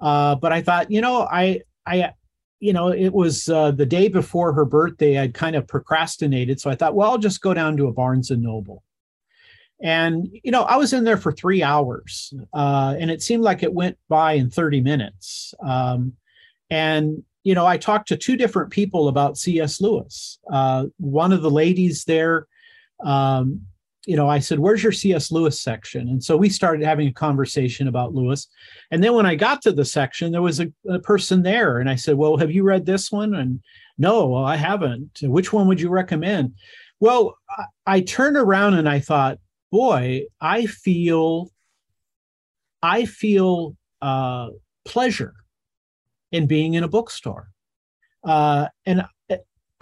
Speaker 2: Uh, but I thought, you know, I I you know, it was uh, the day before her birthday. I'd kind of procrastinated, so I thought, well, I'll just go down to a Barnes and Noble. And you know, I was in there for three hours, uh, and it seemed like it went by in 30 minutes. Um, and you know, I talked to two different people about C.S. Lewis. Uh, one of the ladies there, um, you know, I said, "Where's your C.S. Lewis section?" And so we started having a conversation about Lewis. And then when I got to the section, there was a, a person there, and I said, "Well, have you read this one?" And no, well, I haven't. Which one would you recommend? Well, I, I turned around and I thought, boy, I feel, I feel uh, pleasure in being in a bookstore. Uh, and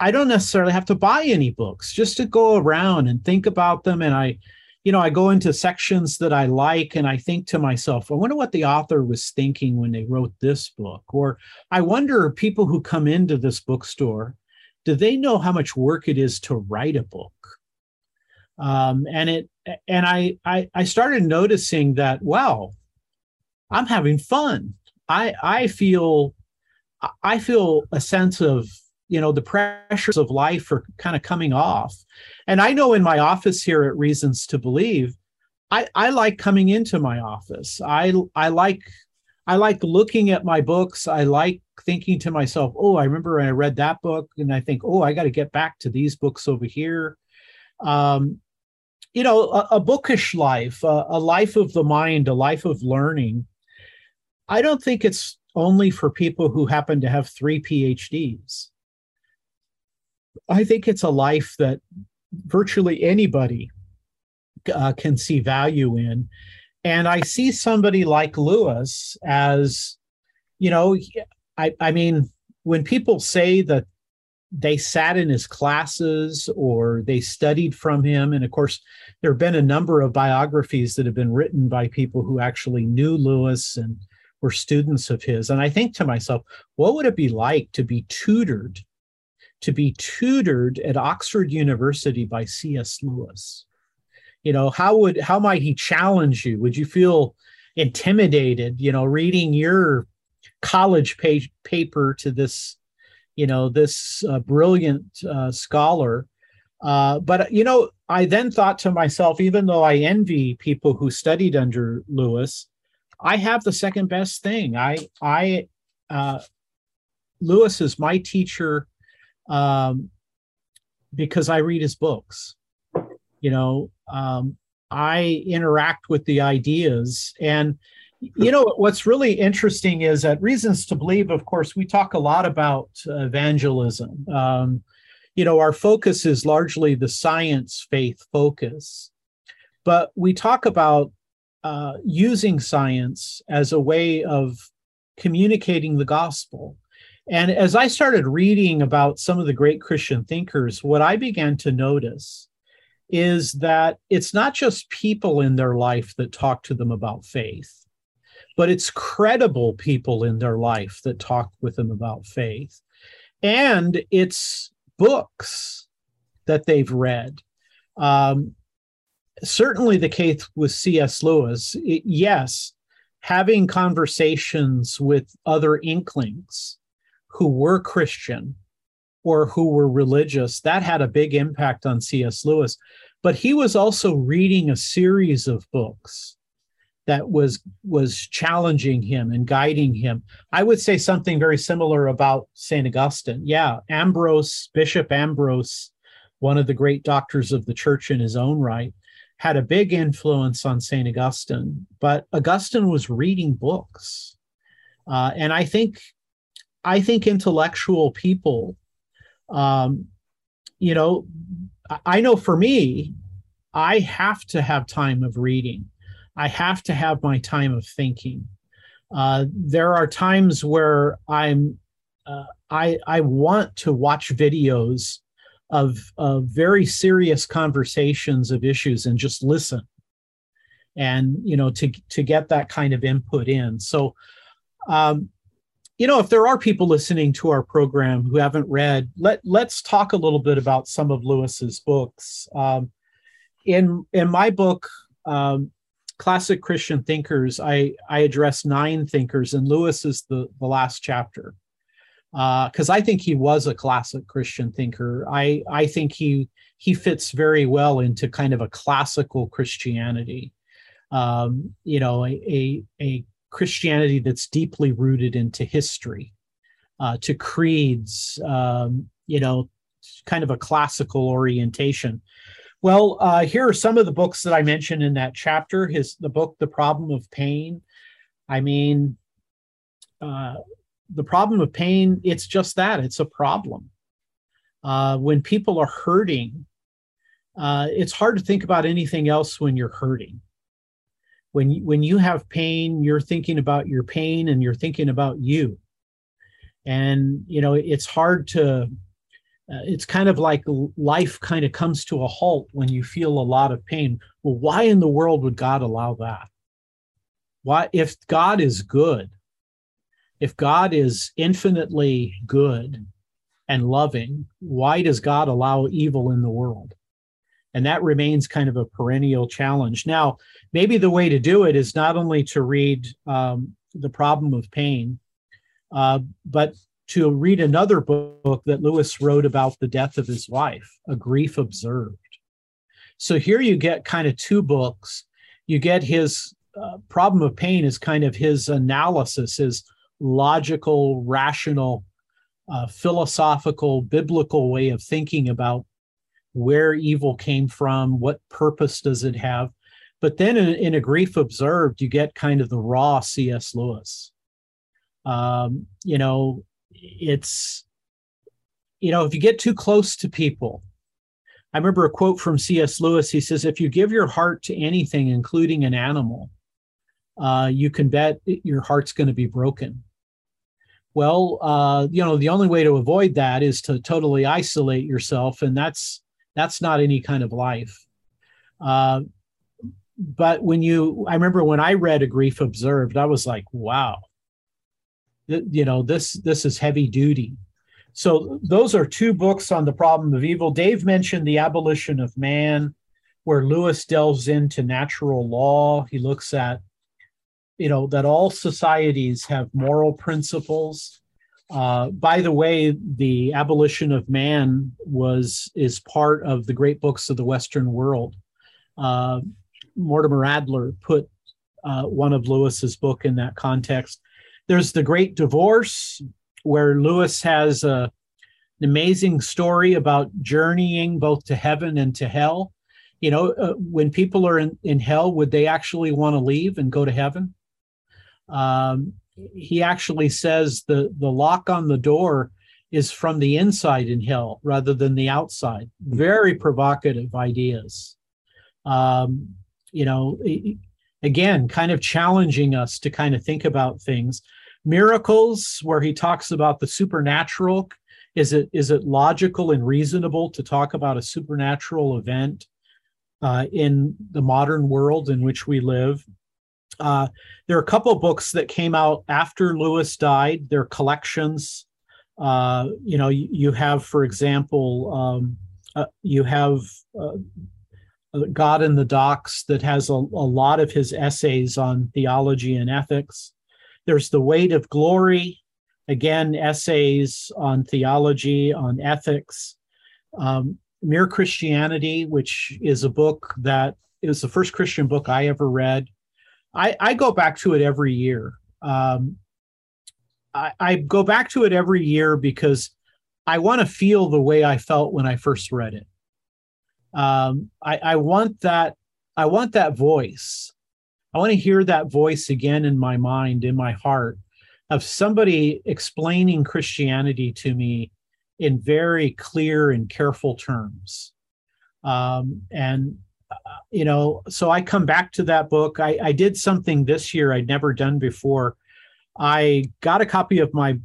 Speaker 2: I don't necessarily have to buy any books, just to go around and think about them. And I, you know, I go into sections that I like and I think to myself, I wonder what the author was thinking when they wrote this book. Or I wonder people who come into this bookstore, do they know how much work it is to write a book? Um, and it and I, I I started noticing that, wow, I'm having fun. I I feel I feel a sense of, you know, the pressures of life are kind of coming off. And I know in my office here at Reasons to Believe, I, I like coming into my office. I I like I like looking at my books. I like thinking to myself, oh, I remember I read that book, and I think, oh, I got to get back to these books over here. Um, you know, a, a bookish life, a, a life of the mind, a life of learning. I don't think it's only for people who happen to have three PhDs. I think it's a life that virtually anybody uh, can see value in. And I see somebody like Lewis as, you know, I, I mean, when people say that they sat in his classes or they studied from him, and of course, there have been a number of biographies that have been written by people who actually knew Lewis and were students of his. And I think to myself, what would it be like to be tutored, to be tutored at Oxford University by C.S. Lewis? You know, how would how might he challenge you? Would you feel intimidated, you know, reading your college page paper to this, you know, this uh, brilliant uh, scholar? Uh, but you know, I then thought to myself, even though I envy people who studied under Lewis, I have the second best thing. I I uh, Lewis is my teacher um, because I read his books. You know, um, I interact with the ideas, and you know what's really interesting is at Reasons to Believe. Of course, we talk a lot about evangelism. Um, you know, our focus is largely the science faith focus, but we talk about uh, using science as a way of communicating the gospel. And as I started reading about some of the great Christian thinkers, what I began to notice is that it's not just people in their life that talk to them about faith, but it's credible people in their life that talk with them about faith. And it's books that they've read. Um, certainly the case with C.S. Lewis. It, yes, having conversations with other inklings who were Christian or who were religious, that had a big impact on C.S. Lewis. But he was also reading a series of books that was was challenging him and guiding him. I would say something very similar about St. Augustine. Yeah, Ambrose, Bishop Ambrose, one of the great doctors of the church in his own right, had a big influence on St. Augustine, but Augustine was reading books. Uh, and I think, I think intellectual people, um, you know, I know for me, I have to have time of reading. I have to have my time of thinking. Uh, there are times where I'm uh, I I want to watch videos of of very serious conversations of issues and just listen, and you know to to get that kind of input in. So, um, you know, if there are people listening to our program who haven't read, let let's talk a little bit about some of Lewis's books. Um, in in my book, um, classic Christian thinkers, I I address nine thinkers, and Lewis is the the last chapter because uh, I think he was a classic Christian thinker. I I think he he fits very well into kind of a classical Christianity. Um, you know, a, a, a Christianity that's deeply rooted into history, uh, to creeds. Um, you know, kind of a classical orientation. Well, uh, here are some of the books that I mentioned in that chapter. His the book, The Problem of Pain. I mean, uh, the problem of pain, it's just that it's a problem. Uh, when people are hurting, uh, it's hard to think about anything else when you're hurting. When you, when you have pain, you're thinking about your pain and you're thinking about you. And you know it's hard to uh, it's kind of like life kind of comes to a halt when you feel a lot of pain. Well, why in the world would God allow that? Why, if God is good, if God is infinitely good and loving, why does God allow evil in the world? And that remains kind of a perennial challenge. Now, maybe the way to do it is not only to read um, The Problem of Pain, uh, but to read another book that Lewis wrote about the death of his wife, A Grief Observed. So here you get kind of two books. You get his uh, problem of pain is kind of his analysis, his logical, rational, uh, philosophical, biblical way of thinking about where evil came from, what purpose does it have. But then in, in a grief observed, you get kind of the raw C.S. Lewis. Um, you know, it's you know if you get too close to people i remember a quote from cs lewis he says if you give your heart to anything including an animal uh, you can bet your heart's going to be broken well uh, you know the only way to avoid that is to totally isolate yourself and that's that's not any kind of life. Uh, but when you i remember when i read a grief observed i was like wow. You know this this is heavy duty. So those are two books on the problem of evil. Dave mentioned the abolition of man where lewis delves into natural law. He looks at you know that all societies have moral principles uh, by the way the abolition of man was is part of the great books of the western world uh, mortimer adler put uh, one of lewis's book in that context there's the Great Divorce, where Lewis has a, an amazing story about journeying both to heaven and to hell. You know, uh, when people are in, in hell, would they actually want to leave and go to heaven? Um, he actually says the, the lock on the door is from the inside in hell rather than the outside. Very provocative ideas. Um, you know, again, kind of challenging us to kind of think about things. Miracles, where he talks about the supernatural. Is it is it logical and reasonable to talk about a supernatural event uh, in the modern world in which we live? Uh, there are a couple books that came out after Lewis died. They're collections. Uh, you know, you, you, have, for example, um, uh, you have uh, God in the Docks that has a, a, lot of his essays on theology and ethics. There's The Weight of Glory, again, essays on theology, on ethics. Um, Mere Christianity, which is a book that is the first Christian book I ever read. I, I go back to it every year. Um, I, I go back to it every year because I want to feel the way I felt when I first read it. Um, I, I want that i want that voice. I want to hear that voice again in my mind in my heart of somebody explaining christianity to me in very clear and careful terms. Um, and you know, so I come back to that book. I, I did something this year I'd never done before. I got a copy of my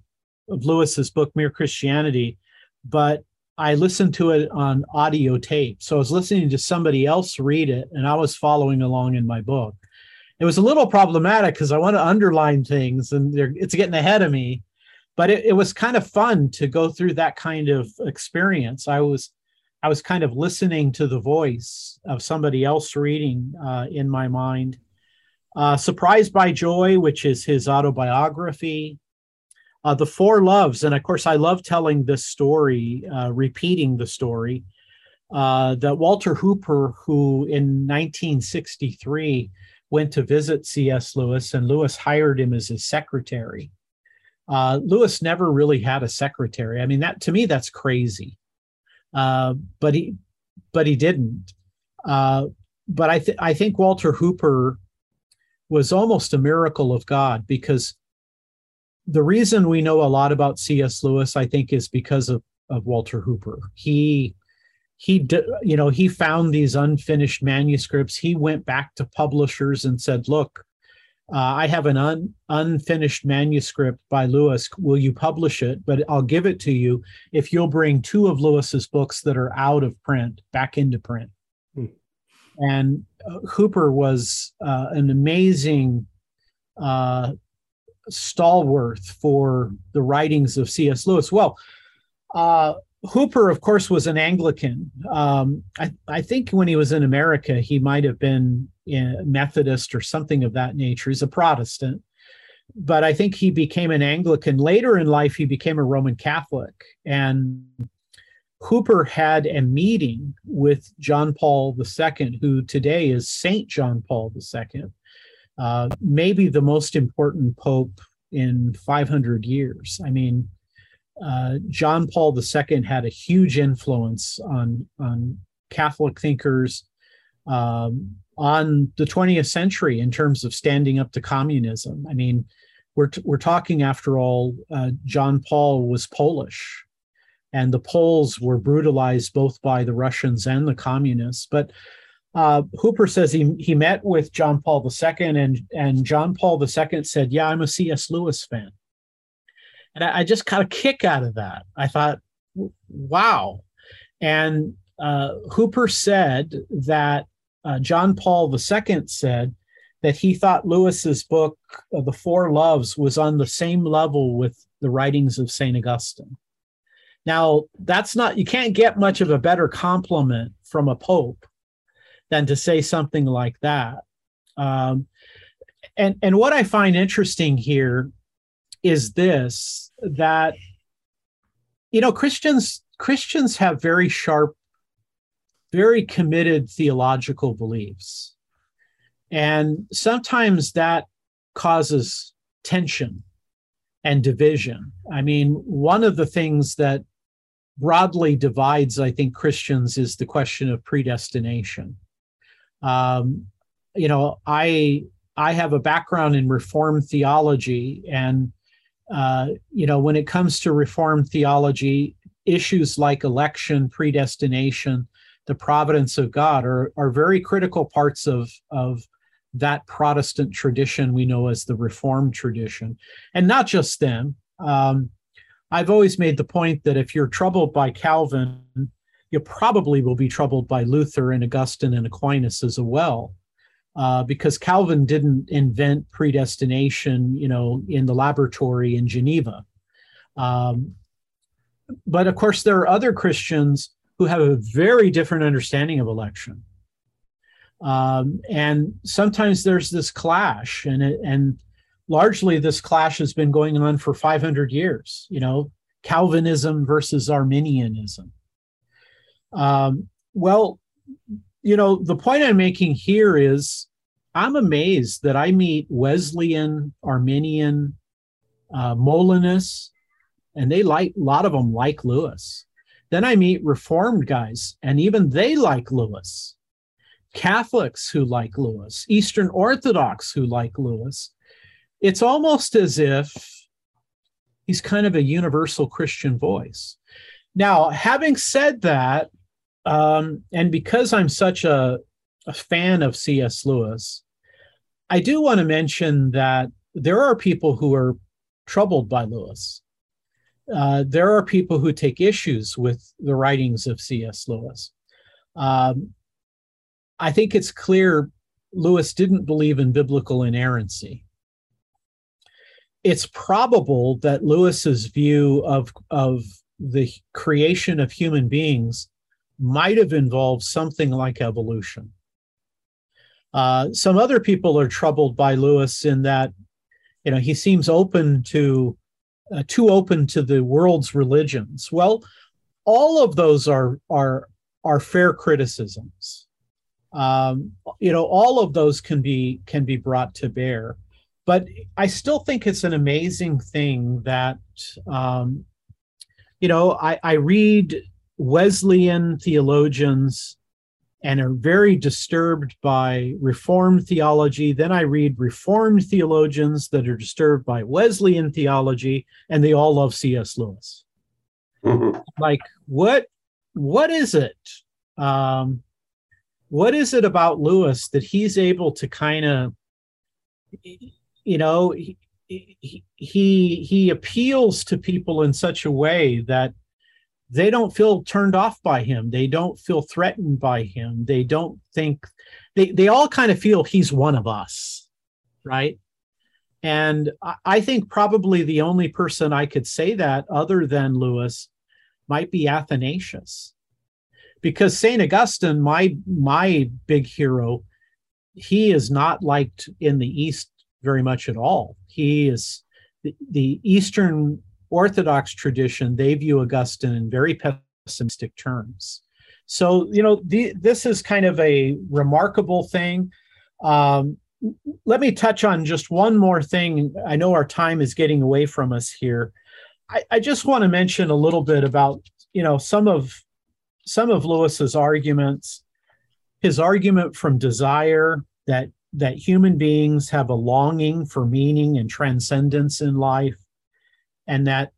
Speaker 2: of Lewis's book, Mere Christianity, but I listened to it on audio tape. So I was listening to somebody else read it and I was following along in my book. It was a little problematic because I want to underline things and it's getting ahead of me. But it, it was kind of fun to go through that kind of experience. I was I was kind of listening to the voice of somebody else reading uh, in my mind. Uh, Surprised by Joy, which is his autobiography, uh, the four loves and of course i love telling this story uh, repeating the story uh, that walter hooper who in 1963 went to visit cs lewis and lewis hired him as his secretary. Uh, lewis never really had a secretary. I mean that to me that's crazy uh, but he but he didn't uh, but i th- i think walter hooper was almost a miracle of god because the reason we know a lot about C.S. Lewis, I think, is because of, of Walter Hooper. He he you know he found these unfinished manuscripts. He went back to publishers and said, "Look, uh, I have an un, unfinished manuscript by Lewis. Will you publish it? But I'll give it to you if you'll bring two of Lewis's books that are out of print back into print." Hmm. And uh, Hooper was uh, an amazing uh, stalwart for the writings of C.S. Lewis. Well, uh, Hooper, of course, was an Anglican. Um, I, I, think when he was in America, he might have been Methodist or something of that nature. He's a Protestant. But I think he became an Anglican. Later in life, he became a Roman Catholic. And Hooper had a meeting with John Paul II, who today is Saint John Paul II uh, maybe the most important pope in 500 years. I mean, uh, John Paul II had a huge influence on on Catholic thinkers um, on the 20th century in terms of standing up to communism. I mean, we're t- we're talking after all. Uh, John Paul was Polish, and the Poles were brutalized both by the Russians and the communists. But uh, Hooper says he he met with John Paul II, and and John Paul II said, "Yeah, I'm a C.S. Lewis fan," and I, I just got a kick out of that. I thought, "Wow!" And uh, Hooper said that uh, John Paul II said that he thought Lewis's book, uh, The Four Loves, was on the same level with the writings of Saint Augustine. Now, that's not you can't get much of a better compliment from a pope than to say something like that. Um, and and what I find interesting here is this that you know Christians Christians have very sharp, very committed theological beliefs, and sometimes that causes tension and division. I mean, one of the things that broadly divides, I think, Christians is the question of predestination. Um, you know, I I have a background in Reformed theology, and uh, you know, when it comes to Reformed theology, issues like election, predestination, the providence of God are are very critical parts of of that Protestant tradition we know as the Reformed tradition, and not just them. Um, I've always made the point that if you're troubled by Calvin, you probably will be troubled by Luther and Augustine and Aquinas as well. Uh, because Calvin didn't invent predestination, you know, in the laboratory in Geneva. Um, but of course, there are other Christians who have a very different understanding of election. Um, and sometimes there's this clash, and it, and largely this clash has been going on for 500 years. You know, Calvinism versus Arminianism. Um, well, you know, the point I'm making here is I'm amazed that I meet Wesleyan, Arminian, uh, Molinist, and they like a lot of them like Lewis. Then I meet Reformed guys, and even they like Lewis. Catholics who like Lewis, Eastern Orthodox who like Lewis. It's almost as if he's kind of a universal Christian voice. Now, having said that, Um, and because I'm such a, a fan of C.S. Lewis, I do want to mention that there are people who are troubled by Lewis. Uh, there are people who take issues with the writings of C.S. Lewis. Um, I think it's clear Lewis didn't believe in biblical inerrancy. It's probable that Lewis's view of, of the creation of human beings might have involved something like evolution. Uh, some other people are troubled by Lewis in that, you know, he seems open to, uh, too open to the world's religions. Well, all of those are are are fair criticisms. Um, you know, all of those can be can be brought to bear. But I still think it's an amazing thing that, um, you know, I, I read Wesleyan theologians and are very disturbed by Reformed theology. Then I read Reformed theologians that are disturbed by Wesleyan theology, and they all love C.S. Lewis. Mm-hmm. Like, what? What is it? Um, what is it about Lewis that he's able to kind of, you know, he, he he appeals to people in such a way that they don't feel turned off by him. They don't feel threatened by him. They don't think they they all kind of feel he's one of us right? And i think probably the only person i could say that other than lewis might be athanasius. Because saint augustine my my big hero he is not liked in the east very much at all. He is the, the eastern Orthodox tradition, they view Augustine in very pessimistic terms. So, you know, the, this is kind of a remarkable thing. Um, let me touch on just one more thing. I know our time is getting away from us here. I, I just want to mention a little bit about, you know, some of some of Lewis's arguments. His argument from desire that that human beings have a longing for meaning and transcendence in life and that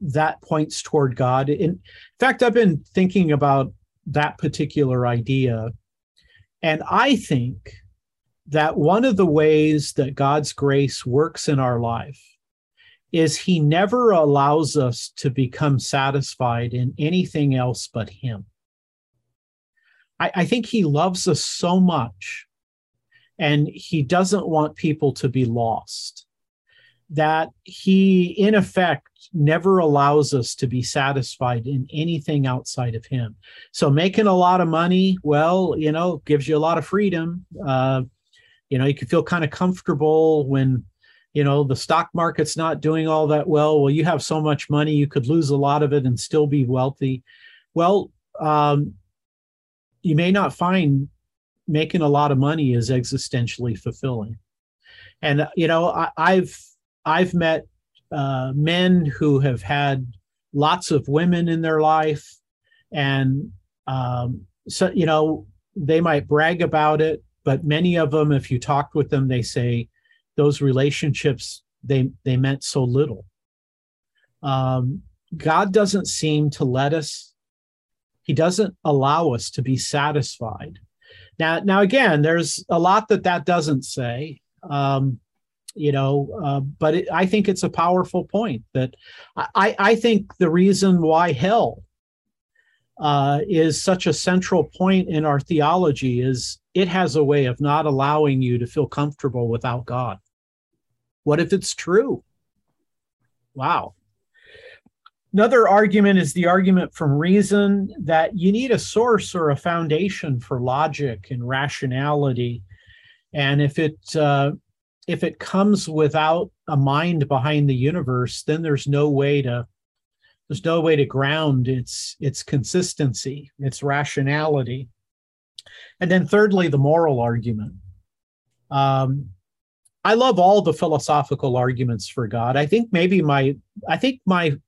Speaker 2: that points toward God. In fact, I've been thinking about that particular idea, and I think that one of the ways that God's grace works in our life is He never allows us to become satisfied in anything else but Him. I, I think He loves us so much, and He doesn't want people to be lost that he, in effect, never allows us to be satisfied in anything outside of him. So, making a lot of money, well, you know, gives you a lot of freedom. Uh, you know, you can feel kind of comfortable when, you know, the stock market's not doing all that well. Well, you have so much money, you could lose a lot of it and still be wealthy. Well, um, you may not find making a lot of money is existentially fulfilling. And, you know, I, I've, I've met uh, men who have had lots of women in their life, and um, so you know they might brag about it, but many of them, if you talk with them, they say those relationships they they meant so little. Um, God doesn't seem to let us. He doesn't allow us to be satisfied. Now, now again, there's a lot that that doesn't say. Um, you know uh, but it, i think it's a powerful point that i i think the reason why hell uh, is such a central point in our theology is it has a way of not allowing you to feel comfortable without god. What if it's true? Wow. Another argument is the argument from reason that you need a source or a foundation for logic and rationality. And if it uh, if it comes without a mind behind the universe, then there's no way to there's no way to ground its its consistency, its rationality. And then thirdly, the moral argument. Um, I love all the philosophical arguments for God. I think maybe my I think my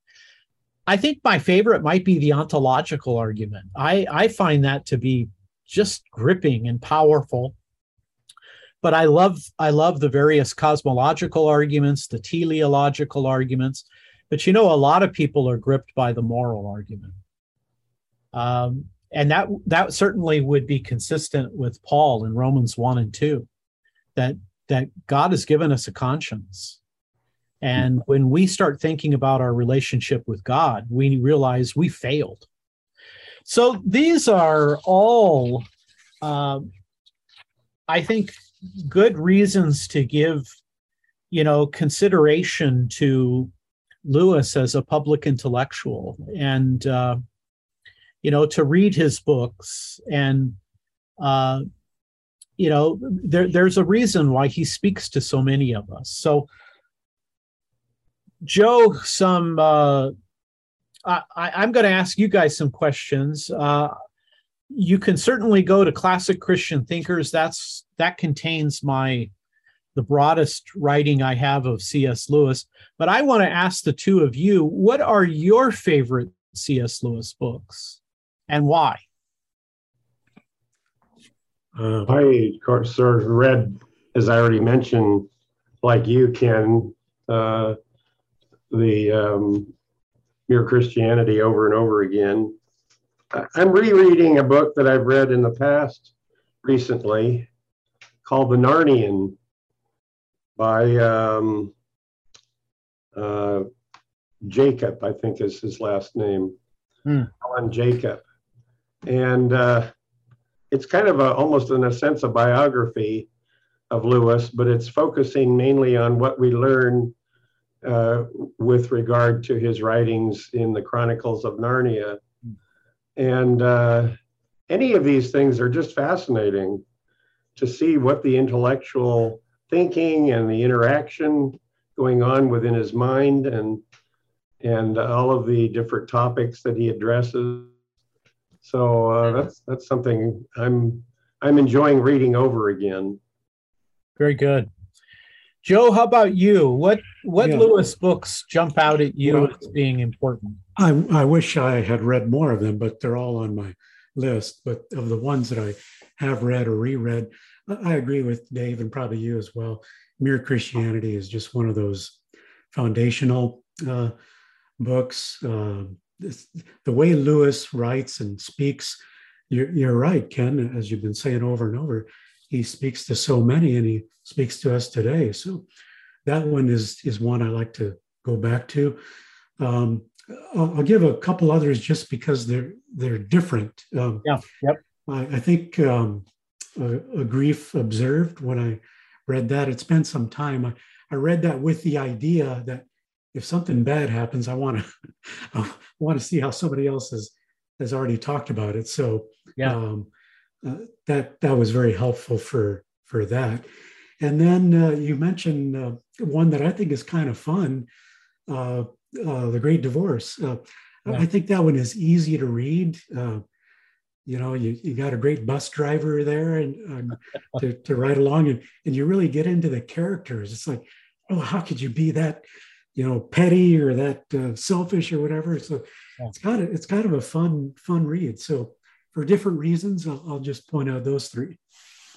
Speaker 2: I think my favorite might be the ontological argument. I, I find that to be just gripping and powerful but I love I love the various cosmological arguments, the teleological arguments. But you know, a lot of people are gripped by the moral argument. Um, and that that certainly would be consistent with Paul in Romans 1 and 2 that that God has given us a conscience. And when we start thinking about our relationship with God, we realize we failed. So these are all, uh, I think, good reasons to give, you know, consideration to Lewis as a public intellectual, and uh, you know, to read his books and. Uh, you know, there, there's a reason why he speaks to so many of us. So, Joe, some uh, I, I'm going to ask you guys some questions. Uh, you can certainly go to classic Christian thinkers. That's that contains my the broadest writing I have of C.S. Lewis. But I want to ask the two of you, what are your favorite C.S. Lewis books, and why?
Speaker 3: Uh, I, of course, read, as I already mentioned, like you, Ken, uh, the um, Mere Christianity over and over again. I'm rereading a book that I've read in the past recently called The Narnian by um, uh, Jacob, I think is his last name, hmm. Alan Jacob. And uh, it's kind of a, almost in a sense a biography of Lewis, but it's focusing mainly on what we learn uh, with regard to his writings in the Chronicles of Narnia. And uh, any of these things are just fascinating to see what the intellectual thinking and the interaction going on within his mind and and all of the different topics that he addresses. So uh, that's that's something I'm I'm enjoying reading over again.
Speaker 2: Very good. Joe, how about you? What what yeah. Lewis books jump out at you well, as being important?
Speaker 1: I, I wish I had read more of them, but they're all on my list. But of the ones that I have read or reread, I agree with Dave and probably you as well. Mere Christianity is just one of those foundational uh, books. Uh, the way Lewis writes and speaks, you're, you're right, Ken, as you've been saying over and over he speaks to so many and he speaks to us today. So that one is is one I like to go back to. Um, I'll, I'll, give a couple others just because they're they're different.
Speaker 2: Um, yeah. Yep.
Speaker 1: I, I think um, a, a, grief observed when I read that. It's been some time. I, I read that with the idea that if something bad happens, I want to I want to see how somebody else has has already talked about it. So yeah. Um, uh, that that was very helpful for for that. And then uh, you mentioned uh, one that I think is kind of fun, uh, uh, the Great Divorce. Yeah. I think that one is easy to read. you know, you, you got a great bus driver there and to, to ride along, and, and you really get into the characters. It's like, oh, how could you be that, you know, petty or that selfish or whatever? So yeah. it's kind of it's kind of a fun fun read. So for different reasons. I'll, I'll just point out those three.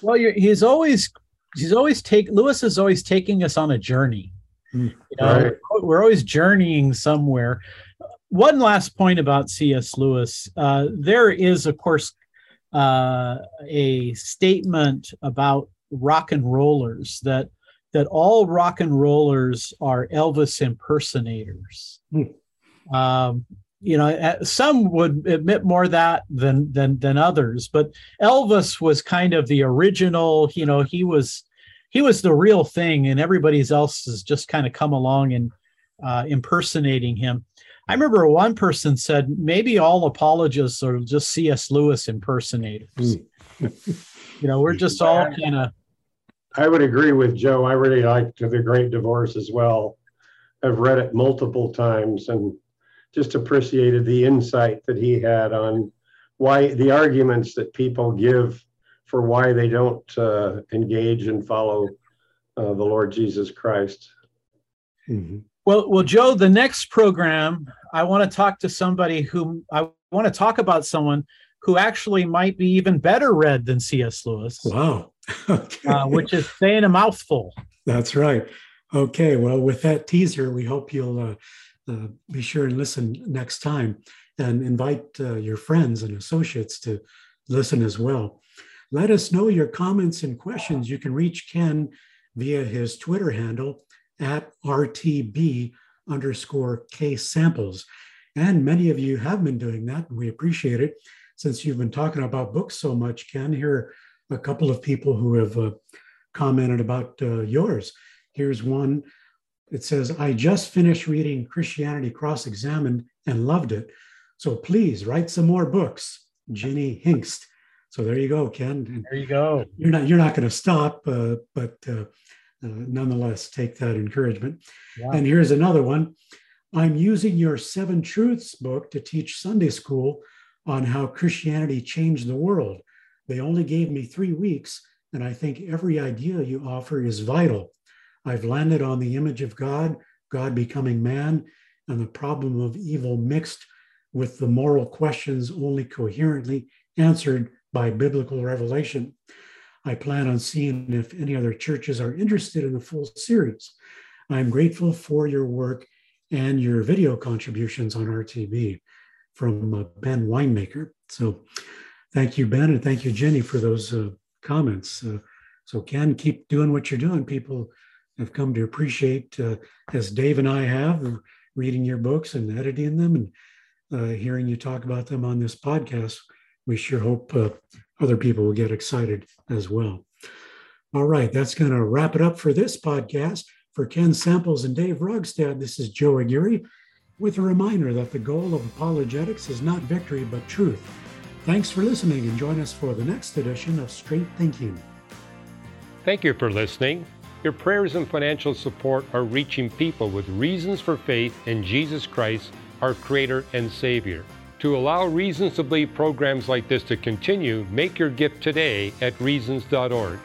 Speaker 2: Well, he's always he's always take Lewis is always taking us on a journey. Mm, you know, right. we're always journeying somewhere. One last point about C.S. Lewis: uh, there is, of course, uh, a statement about rock and rollers that that all rock and rollers are Elvis impersonators. Mm. Um, you know some would admit more that than than than others but elvis was kind of the original you know he was he was the real thing and everybody else has just kind of come along and uh, impersonating him. I remember one person said maybe all apologists are just cs lewis impersonators. You know we're just all kind of
Speaker 3: i would agree with joe. I really liked the great divorce as well. I've read it multiple times and just appreciated the insight that he had on why the arguments that people give for why they don't uh, engage and follow uh, the Lord Jesus Christ.
Speaker 2: Mm-hmm. Well, well, Joe, the next program, I want to talk to somebody who I want to talk about someone who actually might be even better read than C.S. Lewis.
Speaker 1: Wow.
Speaker 2: okay. uh, which is saying a mouthful.
Speaker 1: That's right. Okay. Well, with that teaser, we hope you'll uh, uh, be sure and listen next time. and invite uh, your friends and associates to listen as well. Let us know your comments and questions. You can reach Ken via his Twitter handle at RTB underscore K samples. And many of you have been doing that, and we appreciate it. Since you've been talking about books so much, Ken, here are a couple of people who have uh, commented about uh, yours. Here's one. It says, I just finished reading Christianity Cross Examined and loved it. So please write some more books. Jenny Hinkst. So there you go, Ken.
Speaker 2: And There you go.
Speaker 1: You're not you're not going to stop, uh, but uh, uh, nonetheless, take that encouragement. Yeah. And here's another one. I'm using your Seven Truths book to teach Sunday school on how Christianity changed the world. They only gave me three weeks, and I think every idea you offer is vital. I've landed on the image of God, God becoming man, and the problem of evil mixed with the moral questions only coherently answered by biblical revelation. I plan on seeing if any other churches are interested in the full series. I'm grateful for your work and your video contributions on RTB from uh, Ben Winemaker. So thank you, Ben, and thank you, Jenny, for those uh, comments. Uh, so, Ken, keep doing what you're doing. People have come to appreciate, uh, as Dave and I have, reading your books and editing them and uh, hearing you talk about them on this podcast we sure hope uh, other people will get excited as well. All right, that's going to wrap it up for this podcast. For Ken Samples and Dave Rogstad, this is Joe Aguirre with a reminder that the goal of apologetics is not victory but truth. Thanks for listening and join us for the next edition of Straight Thinking.
Speaker 4: Thank you for listening. Your prayers and financial support are reaching people with reasons for faith in Jesus Christ, our Creator and Savior. To allow Reasons to Believe programs like this to continue, make your gift today at reasons.org.